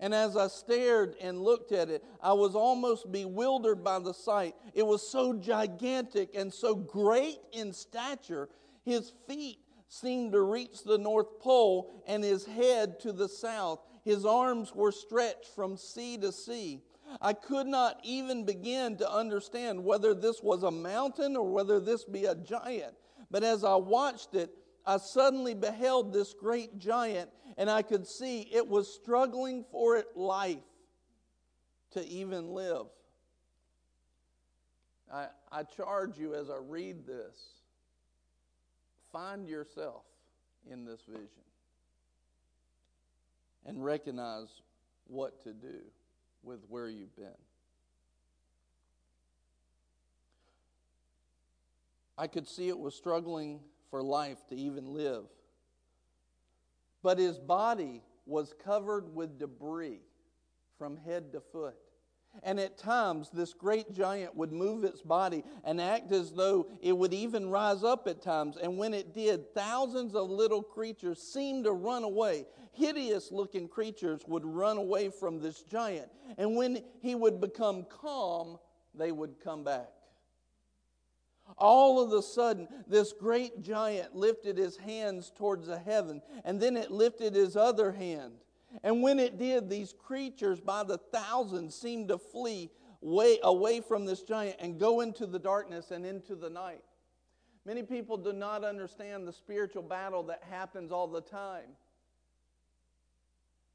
And as I stared and looked at it, I was almost bewildered by the sight. It was so gigantic and so great in stature. His feet seemed to reach the North Pole and his head to the south. His arms were stretched from sea to sea. I could not even begin to understand whether this was a mountain or whether this be a giant. But as I watched it, I suddenly beheld this great giant, and I could see it was struggling for its life to even live. I, I charge you as I read this, find yourself in this vision and recognize what to do with where you've been. I could see it was struggling for life to even live. But his body was covered with debris from head to foot. And at times, this great giant would move its body and act as though it would even rise up at times. And when it did, thousands of little creatures seemed to run away. Hideous looking creatures would run away from this giant. And when he would become calm, they would come back. All of a sudden, this great giant lifted his hands towards the heaven, and then it lifted his other hand and when it did, these creatures by the thousands seemed to flee way away from this giant and go into the darkness and into the night. Many people do not understand the spiritual battle that happens all the time.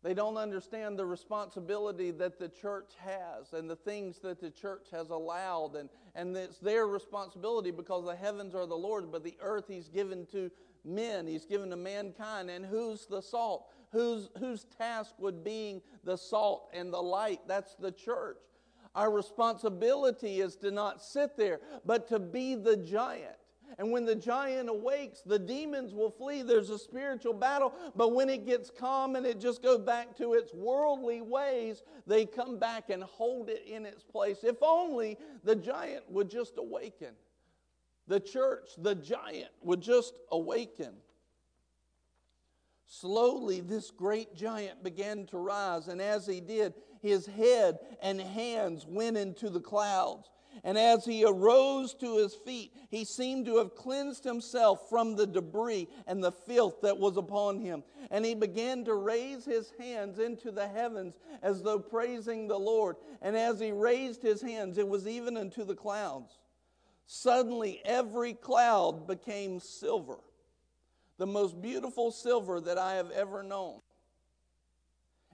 They don't understand the responsibility that the church has and the things that the church has allowed. And, and it's their responsibility because the heavens are the Lord's, but the earth He's given to men, He's given to mankind. And who's the salt? Whose, whose task would being the salt and the light? That's the church. Our responsibility is to not sit there, but to be the giant. And when the giant awakes, the demons will flee. There's a spiritual battle, but when it gets calm and it just goes back to its worldly ways, they come back and hold it in its place. If only the giant would just awaken. The church, the giant, would just awaken. Slowly, this great giant began to rise, and as he did, his head and hands went into the clouds. And as he arose to his feet, he seemed to have cleansed himself from the debris and the filth that was upon him. And he began to raise his hands into the heavens as though praising the Lord. And as he raised his hands, it was even unto the clouds. Suddenly, every cloud became silver, the most beautiful silver that I have ever known.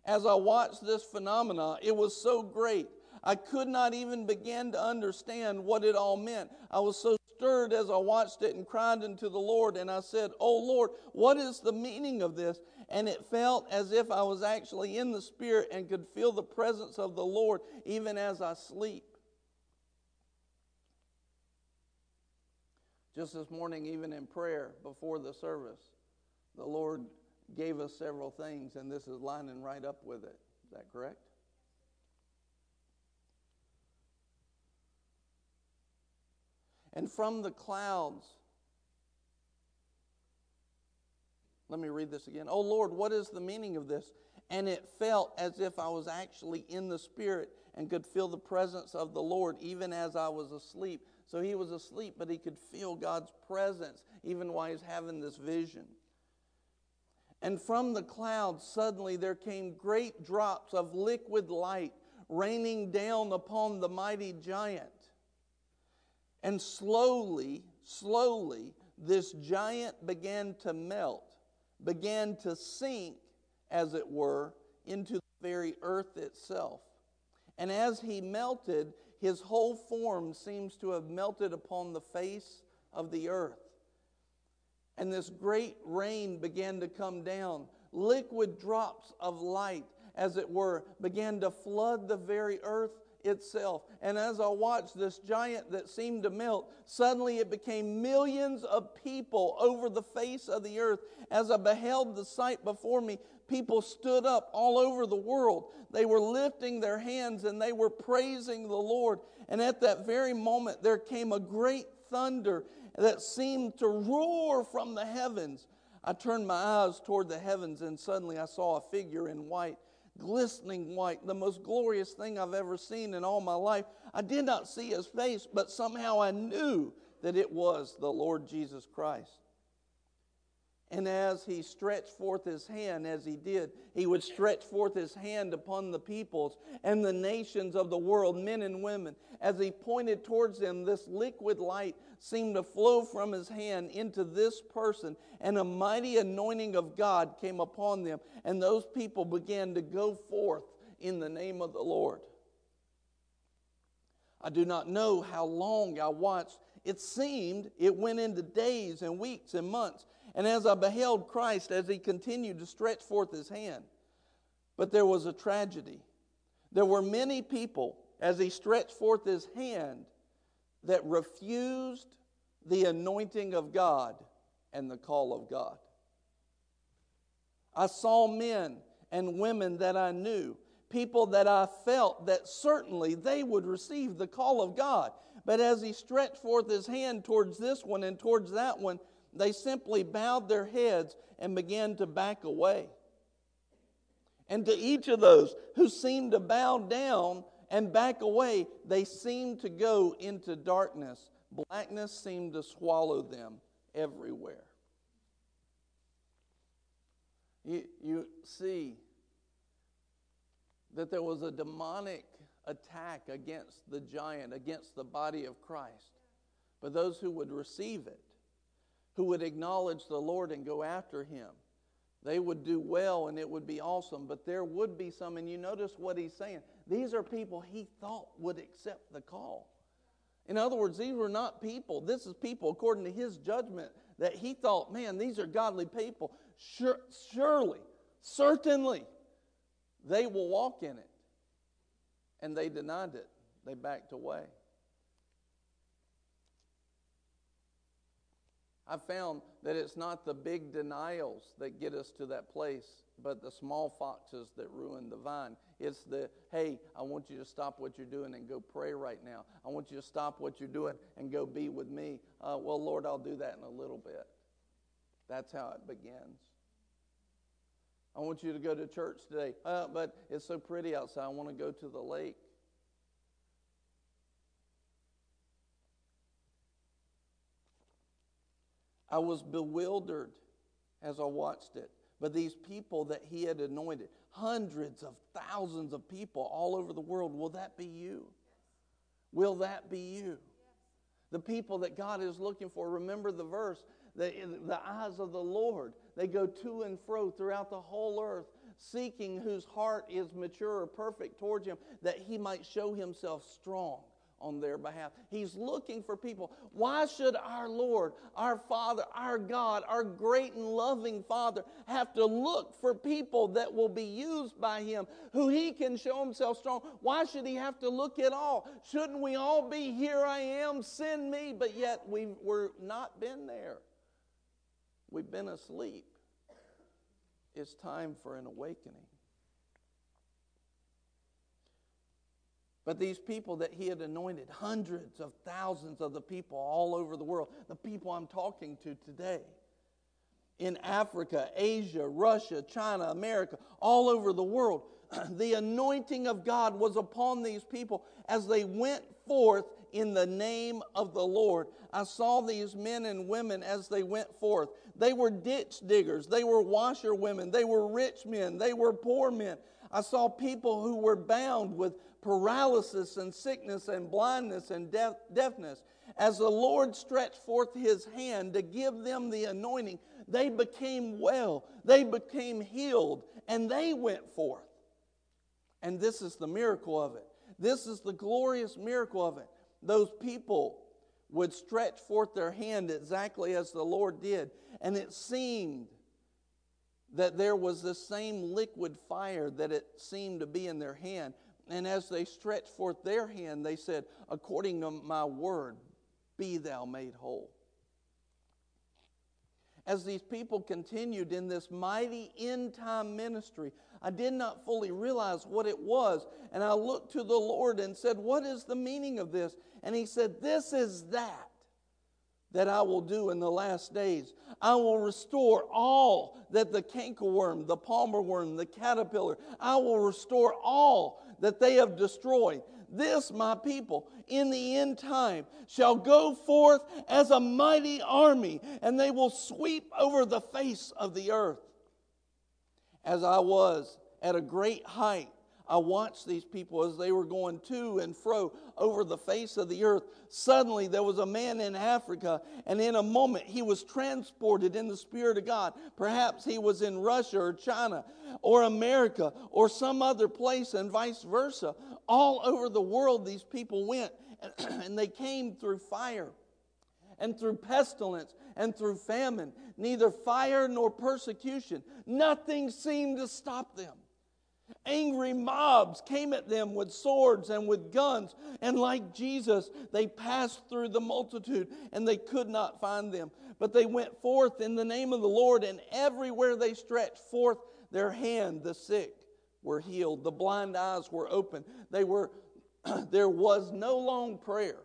As I watched this phenomena, it was so great I could not even begin to understand what it all meant. I was so stirred as I watched it and cried unto the Lord, and I said, Oh Lord, what is the meaning of this? And it felt as if I was actually in the Spirit and could feel the presence of the Lord even as I sleep. Just this morning, even in prayer before the service, the Lord gave us several things, and this is lining right up with it. Is that correct? And from the clouds, let me read this again. Oh Lord, what is the meaning of this? And it felt as if I was actually in the Spirit and could feel the presence of the Lord even as I was asleep. So he was asleep, but he could feel God's presence even while he's having this vision. And from the clouds, suddenly there came great drops of liquid light raining down upon the mighty giant. And slowly, slowly, this giant began to melt, began to sink, as it were, into the very earth itself. And as he melted, his whole form seems to have melted upon the face of the earth. And this great rain began to come down. Liquid drops of light, as it were, began to flood the very earth itself. And as I watched this giant that seemed to melt, suddenly it became millions of people over the face of the earth. As I beheld the sight before me, people stood up all over the world. They were lifting their hands and they were praising the Lord. And at that very moment, there came a great thunder that seemed to roar from the heavens. I turned my eyes toward the heavens, and suddenly I saw a figure in white glistening white, the most glorious thing I've ever seen in all my life. I did not see his face, but somehow I knew that it was the Lord Jesus Christ. And as he stretched forth his hand, as he did, he would stretch forth his hand upon the peoples and the nations of the world, men and women. As he pointed towards them, this liquid light seemed to flow from his hand into this person, and a mighty anointing of God came upon them. And those people began to go forth in the name of the Lord. I do not know how long I watched. It seemed it went into days and weeks and months and as I beheld Christ as he continued to stretch forth his hand. But there was a tragedy. There were many people, as he stretched forth his hand, that refused the anointing of God and the call of God. I saw men and women that I knew, people that I felt that certainly they would receive the call of God. But as he stretched forth his hand towards this one and towards that one, they simply bowed their heads and began to back away. And to each of those who seemed to bow down and back away, they seemed to go into darkness. Blackness seemed to swallow them everywhere. You, you see that there was a demonic attack against the giant, against the body of Christ. But those who would receive it who would acknowledge the Lord and go after him, They would do well and it would be awesome, but there would be some, and you notice what he's saying. These are people he thought would accept the call. In other words, these were not people. This is people, according to his judgment, that he thought, man, these are godly people. Sure, surely, certainly, they will walk in it. And they denied it, they backed away. I've found that it's not the big denials that get us to that place, but the small foxes that ruin the vine. It's the, hey, I want you to stop what you're doing and go pray right now. I want you to stop what you're doing and go be with me. Uh, well, Lord, I'll do that in a little bit. That's how it begins. I want you to go to church today, uh, but it's so pretty outside. I want to go to the lake. I was bewildered as I watched it. But these people that he had anointed, hundreds of thousands of people all over the world, will that be you? Will that be you? The people that God is looking for. Remember the verse the, the eyes of the Lord, they go to and fro throughout the whole earth, seeking whose heart is mature or perfect towards him, that he might show himself strong on their behalf. He's looking for people. Why should our Lord, our Father, our God, our great and loving Father have to look for people that will be used by Him, who He can show Himself strong? Why should He have to look at all? Shouldn't we all be, here I am, send me? But yet we've we're not been there. We've been asleep. It's time for an awakening. But these people that he had anointed, hundreds of thousands of the people all over the world, the people I'm talking to today, in Africa, Asia, Russia, China, America, all over the world, [CLEARS THROAT] the anointing of God was upon these people as they went forth in the name of the Lord. I saw these men and women as they went forth. They were ditch diggers, they were washerwomen, they were rich men, they were poor men. I saw people who were bound with paralysis and sickness and blindness and deaf, deafness. As the Lord stretched forth his hand to give them the anointing, they became well, they became healed, and they went forth. And this is the miracle of it. This is the glorious miracle of it. Those people would stretch forth their hand exactly as the Lord did, and it seemed that there was the same liquid fire that it seemed to be in their hand. And as they stretched forth their hand, they said, According to my word, be thou made whole. As these people continued in this mighty end time ministry, I did not fully realize what it was. And I looked to the Lord and said, What is the meaning of this? And He said, This is that that I will do in the last days. I will restore all that the cankerworm, the palmer worm, the caterpillar, I will restore all that they have destroyed. This, my people, in the end time shall go forth as a mighty army, and they will sweep over the face of the earth. As I was at a great height, I watched these people as they were going to and fro over the face of the earth. Suddenly, there was a man in Africa, and in a moment, he was transported in the Spirit of God. Perhaps he was in Russia or China or America or some other place, and vice versa. All over the world, these people went, [CLEARS THROAT] and they came through fire and through pestilence and through famine, neither fire nor persecution. Nothing seemed to stop them. Angry mobs came at them with swords and with guns, and like Jesus, they passed through the multitude and they could not find them. But they went forth in the name of the Lord, and everywhere they stretched forth their hand, the sick were healed, the blind eyes were opened. They were, [CLEARS THROAT] there was no long prayer.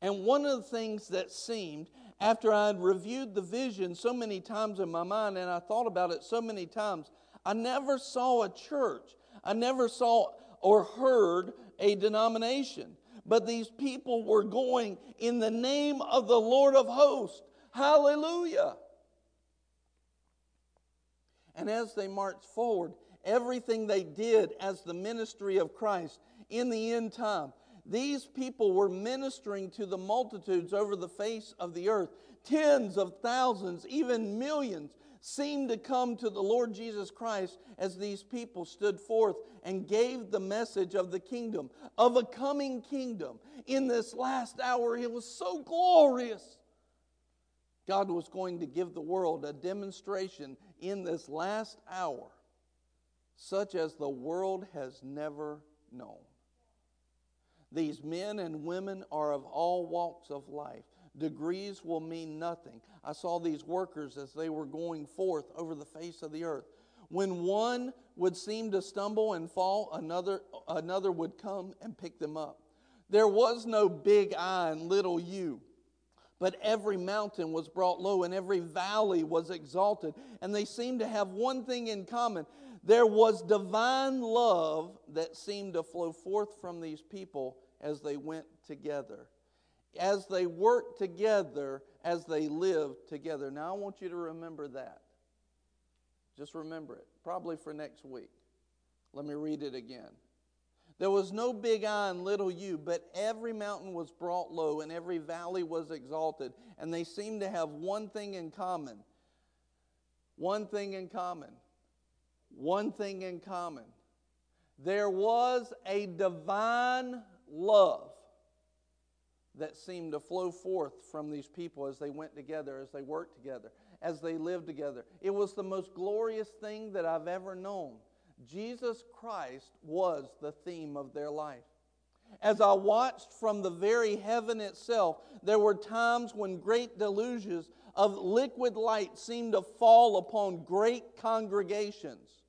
And one of the things that seemed, after I had reviewed the vision so many times in my mind and I thought about it so many times, I never saw a church. I never saw or heard a denomination. But these people were going in the name of the Lord of hosts. Hallelujah. And as they marched forward, everything they did as the ministry of Christ in the end time, these people were ministering to the multitudes over the face of the earth, Tens of thousands, even millions, seemed to come to the Lord Jesus Christ as these people stood forth and gave the message of the kingdom, of a coming kingdom. In this last hour, it was so glorious. God was going to give the world a demonstration in this last hour, such as the world has never known. These men and women are of all walks of life. Degrees will mean nothing. I saw these workers as they were going forth over the face of the earth. When one would seem to stumble and fall, another, another would come and pick them up. There was no big I and little you. But every mountain was brought low and every valley was exalted. And they seemed to have one thing in common there was divine love that seemed to flow forth from these people as they went together as they worked together, as they lived together. Now, I want you to remember that. Just remember it, probably for next week. Let me read it again. There was no big I and little you, but every mountain was brought low and every valley was exalted, and they seemed to have one thing in common. One thing in common. One thing in common. There was a divine love that seemed to flow forth from these people as they went together, as they worked together, as they lived together. It was the most glorious thing that I've ever known. Jesus Christ was the theme of their life. As I watched from the very heaven itself, there were times when great deluges of liquid light seemed to fall upon great congregations.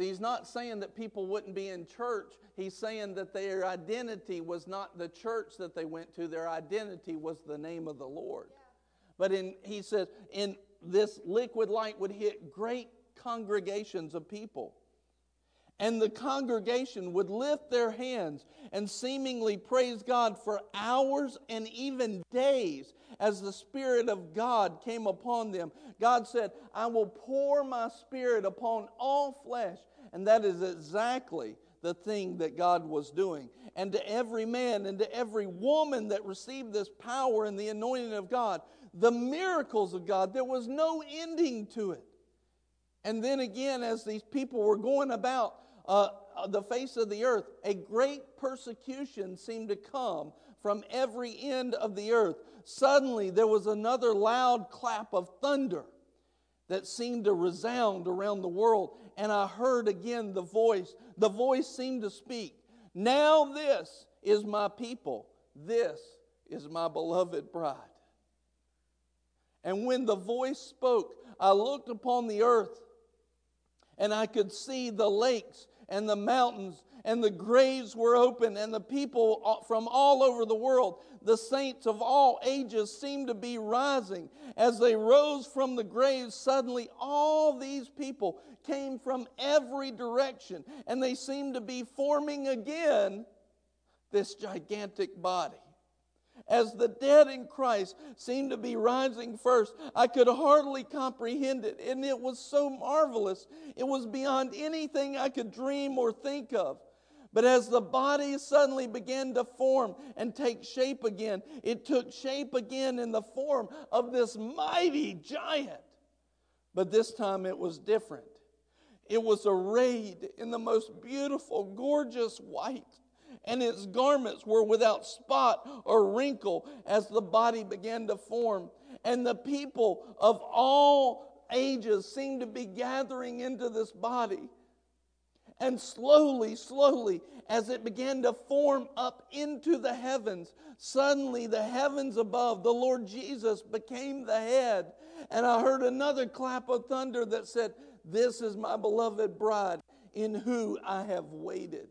See, he's not saying that people wouldn't be in church. He's saying that their identity was not the church that they went to, their identity was the name of the Lord. Yeah. But in, he says, in this liquid light would hit great congregations of people. And the congregation would lift their hands and seemingly praise God for hours and even days as the Spirit of God came upon them. God said, I will pour my Spirit upon all flesh. And that is exactly the thing that God was doing. And to every man and to every woman that received this power and the anointing of God, the miracles of God, there was no ending to it. And then again, as these people were going about uh, the face of the earth, a great persecution seemed to come from every end of the earth. Suddenly, there was another loud clap of thunder that seemed to resound around the world. And I heard again the voice. The voice seemed to speak Now this is my people, this is my beloved bride. And when the voice spoke, I looked upon the earth and I could see the lakes and the mountains and the graves were open, and the people uh, from all over the world, the saints of all ages, seemed to be rising. As they rose from the graves, suddenly all these people came from every direction, and they seemed to be forming again this gigantic body. As the dead in Christ seemed to be rising first, I could hardly comprehend it, and it was so marvelous. It was beyond anything I could dream or think of. But as the body suddenly began to form and take shape again, it took shape again in the form of this mighty giant. But this time it was different. It was arrayed in the most beautiful, gorgeous white, and its garments were without spot or wrinkle as the body began to form. And the people of all ages seemed to be gathering into this body. And slowly, slowly, as it began to form up into the heavens, suddenly the heavens above, the Lord Jesus became the head. And I heard another clap of thunder that said, This is my beloved bride, in who I have waited.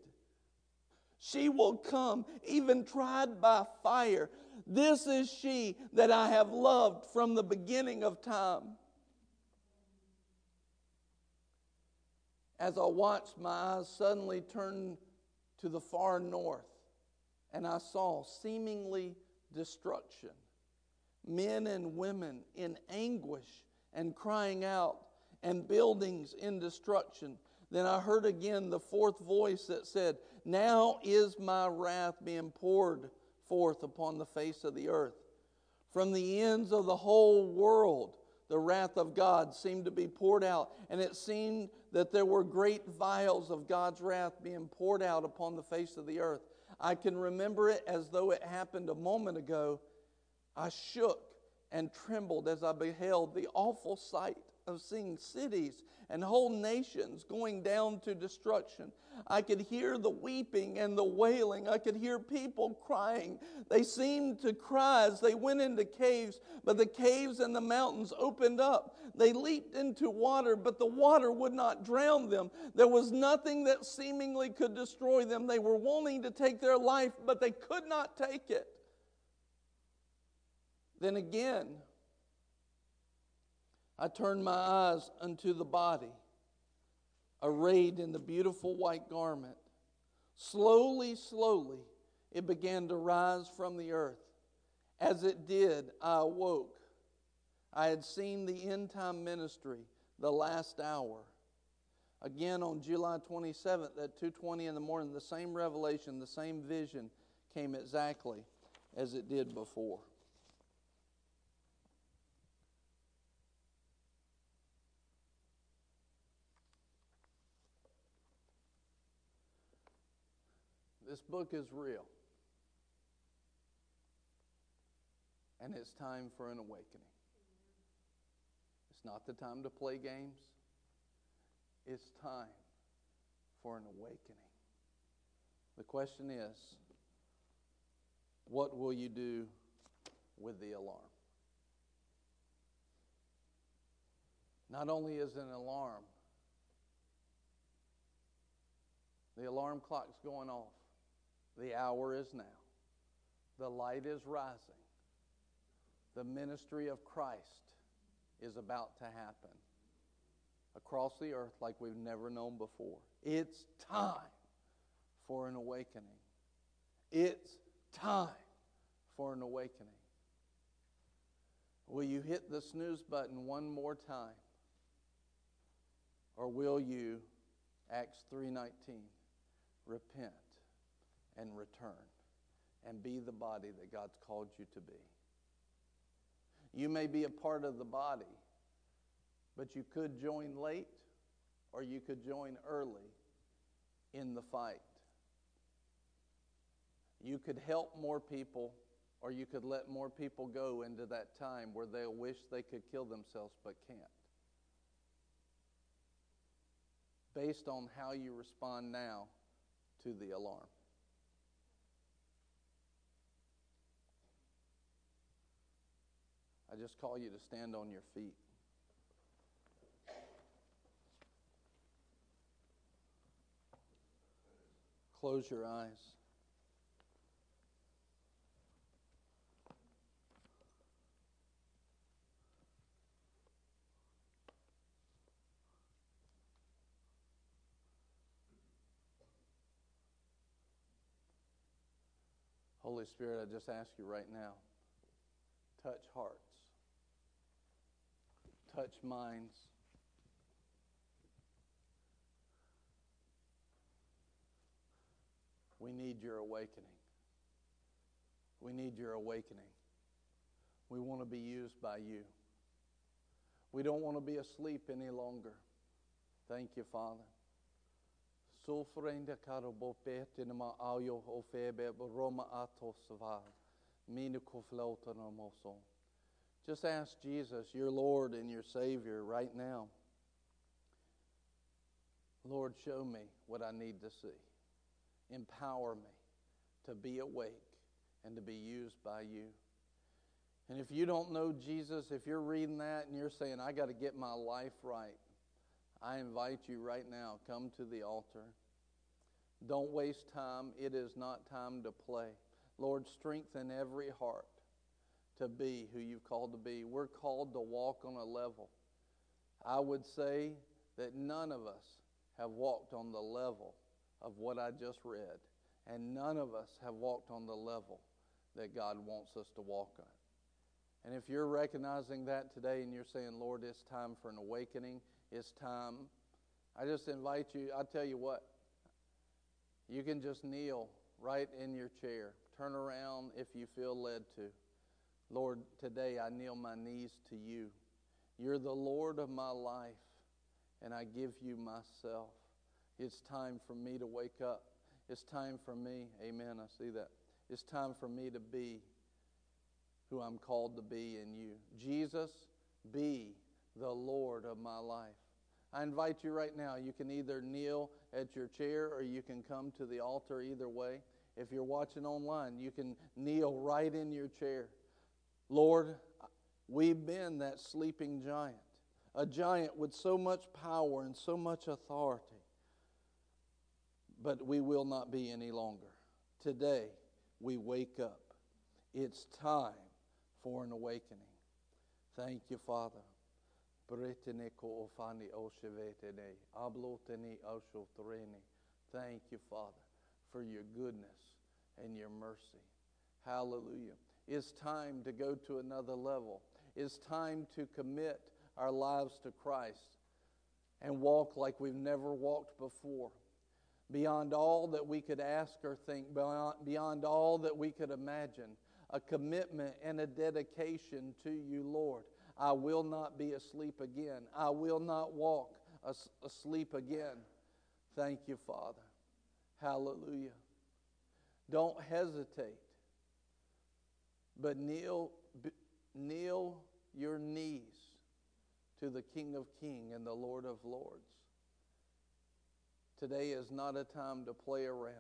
She will come, even tried by fire. This is she that I have loved from the beginning of time. As I watched, my eyes suddenly turned to the far north, and I saw seemingly destruction. Men and women in anguish and crying out, and buildings in destruction. Then I heard again the fourth voice that said, Now is my wrath being poured forth upon the face of the earth. From the ends of the whole world, the wrath of God seemed to be poured out, and it seemed that there were great vials of God's wrath being poured out upon the face of the earth. I can remember it as though it happened a moment ago. I shook and trembled as I beheld the awful sight of seeing cities and whole nations going down to destruction. I could hear the weeping and the wailing. I could hear people crying. They seemed to cry as they went into caves, but the caves and the mountains opened up. They leaped into water, but the water would not drown them. There was nothing that seemingly could destroy them. They were wanting to take their life, but they could not take it. Then again, I turned my eyes unto the body, arrayed in the beautiful white garment. Slowly, slowly, it began to rise from the earth. As it did, I awoke. I had seen the end time ministry, the last hour. Again on July 27th at 2:20 in the morning, the same revelation, the same vision came exactly as it did before. This book is real. And it's time for an awakening. It's not the time to play games. It's time for an awakening. The question is what will you do with the alarm? Not only is it an alarm, the alarm clock's going off. The hour is now. The light is rising. The ministry of Christ is about to happen across the earth like we've never known before. It's time for an awakening. It's time for an awakening. Will you hit the snooze button one more time? Or will you Acts 3:19 repent and return and be the body that God's called you to be. You may be a part of the body, but you could join late or you could join early in the fight. You could help more people or you could let more people go into that time where they'll wish they could kill themselves but can't. Based on how you respond now to the alarm. I just call you to stand on your feet. Close your eyes. Holy Spirit, I just ask you right now touch hearts touch minds. We need your awakening. We need your awakening. We want to be used by you. We don't want to be asleep any longer. Thank you, Father. Ayo roma. Just ask Jesus, your Lord and your Savior, right now. Lord, show me what I need to see. Empower me to be awake and to be used by you. And if you don't know Jesus, if you're reading that and you're saying, I got to get my life right, I invite you right now, come to the altar. Don't waste time. It is not time to play. Lord, strengthen every heart to be who you've called to be. We're called to walk on a level. I would say that none of us have walked on the level of what I just read, and none of us have walked on the level that God wants us to walk on. And if you're recognizing that today and you're saying, Lord, it's time for an awakening, it's time, I just invite you, I tell you what, you can just kneel right in your chair. Turn around if you feel led to. Lord, today I kneel my knees to you. You're the Lord of my life, and I give you myself. It's time for me to wake up. It's time for me, amen, I see that. It's time for me to be who I'm called to be in you. Jesus, be the Lord of my life. I invite you right now. You can either kneel at your chair or you can come to the altar either way. If you're watching online, you can kneel right in your chair. Lord, we've been that sleeping giant, a giant with so much power and so much authority, but we will not be any longer. Today, we wake up. It's time for an awakening. Thank you, Father. Thank you, Father, for your goodness and your mercy. Hallelujah. It's time to go to another level. It's time to commit our lives to Christ and walk like we've never walked before. Beyond all that we could ask or think, beyond, beyond all that we could imagine, a commitment and a dedication to you, Lord. I will not be asleep again. I will not walk asleep again. Thank you, Father. Hallelujah. Don't hesitate, but kneel, kneel your knees to the King of Kings and the Lord of Lords. Today is not a time to play around,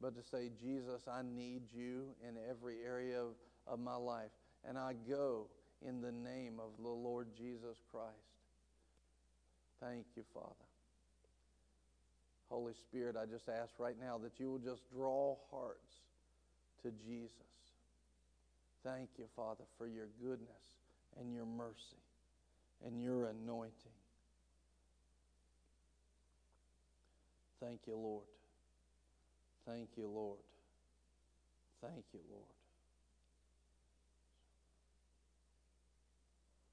but to say, Jesus, I need you in every area of, of my life. And I go in the name of the Lord Jesus Christ. Thank you, Father. Holy Spirit, I just ask right now that you will just draw hearts to Jesus. Thank you, Father, for your goodness and your mercy and your anointing. Thank you, Lord. Thank you, Lord. Thank you, Lord.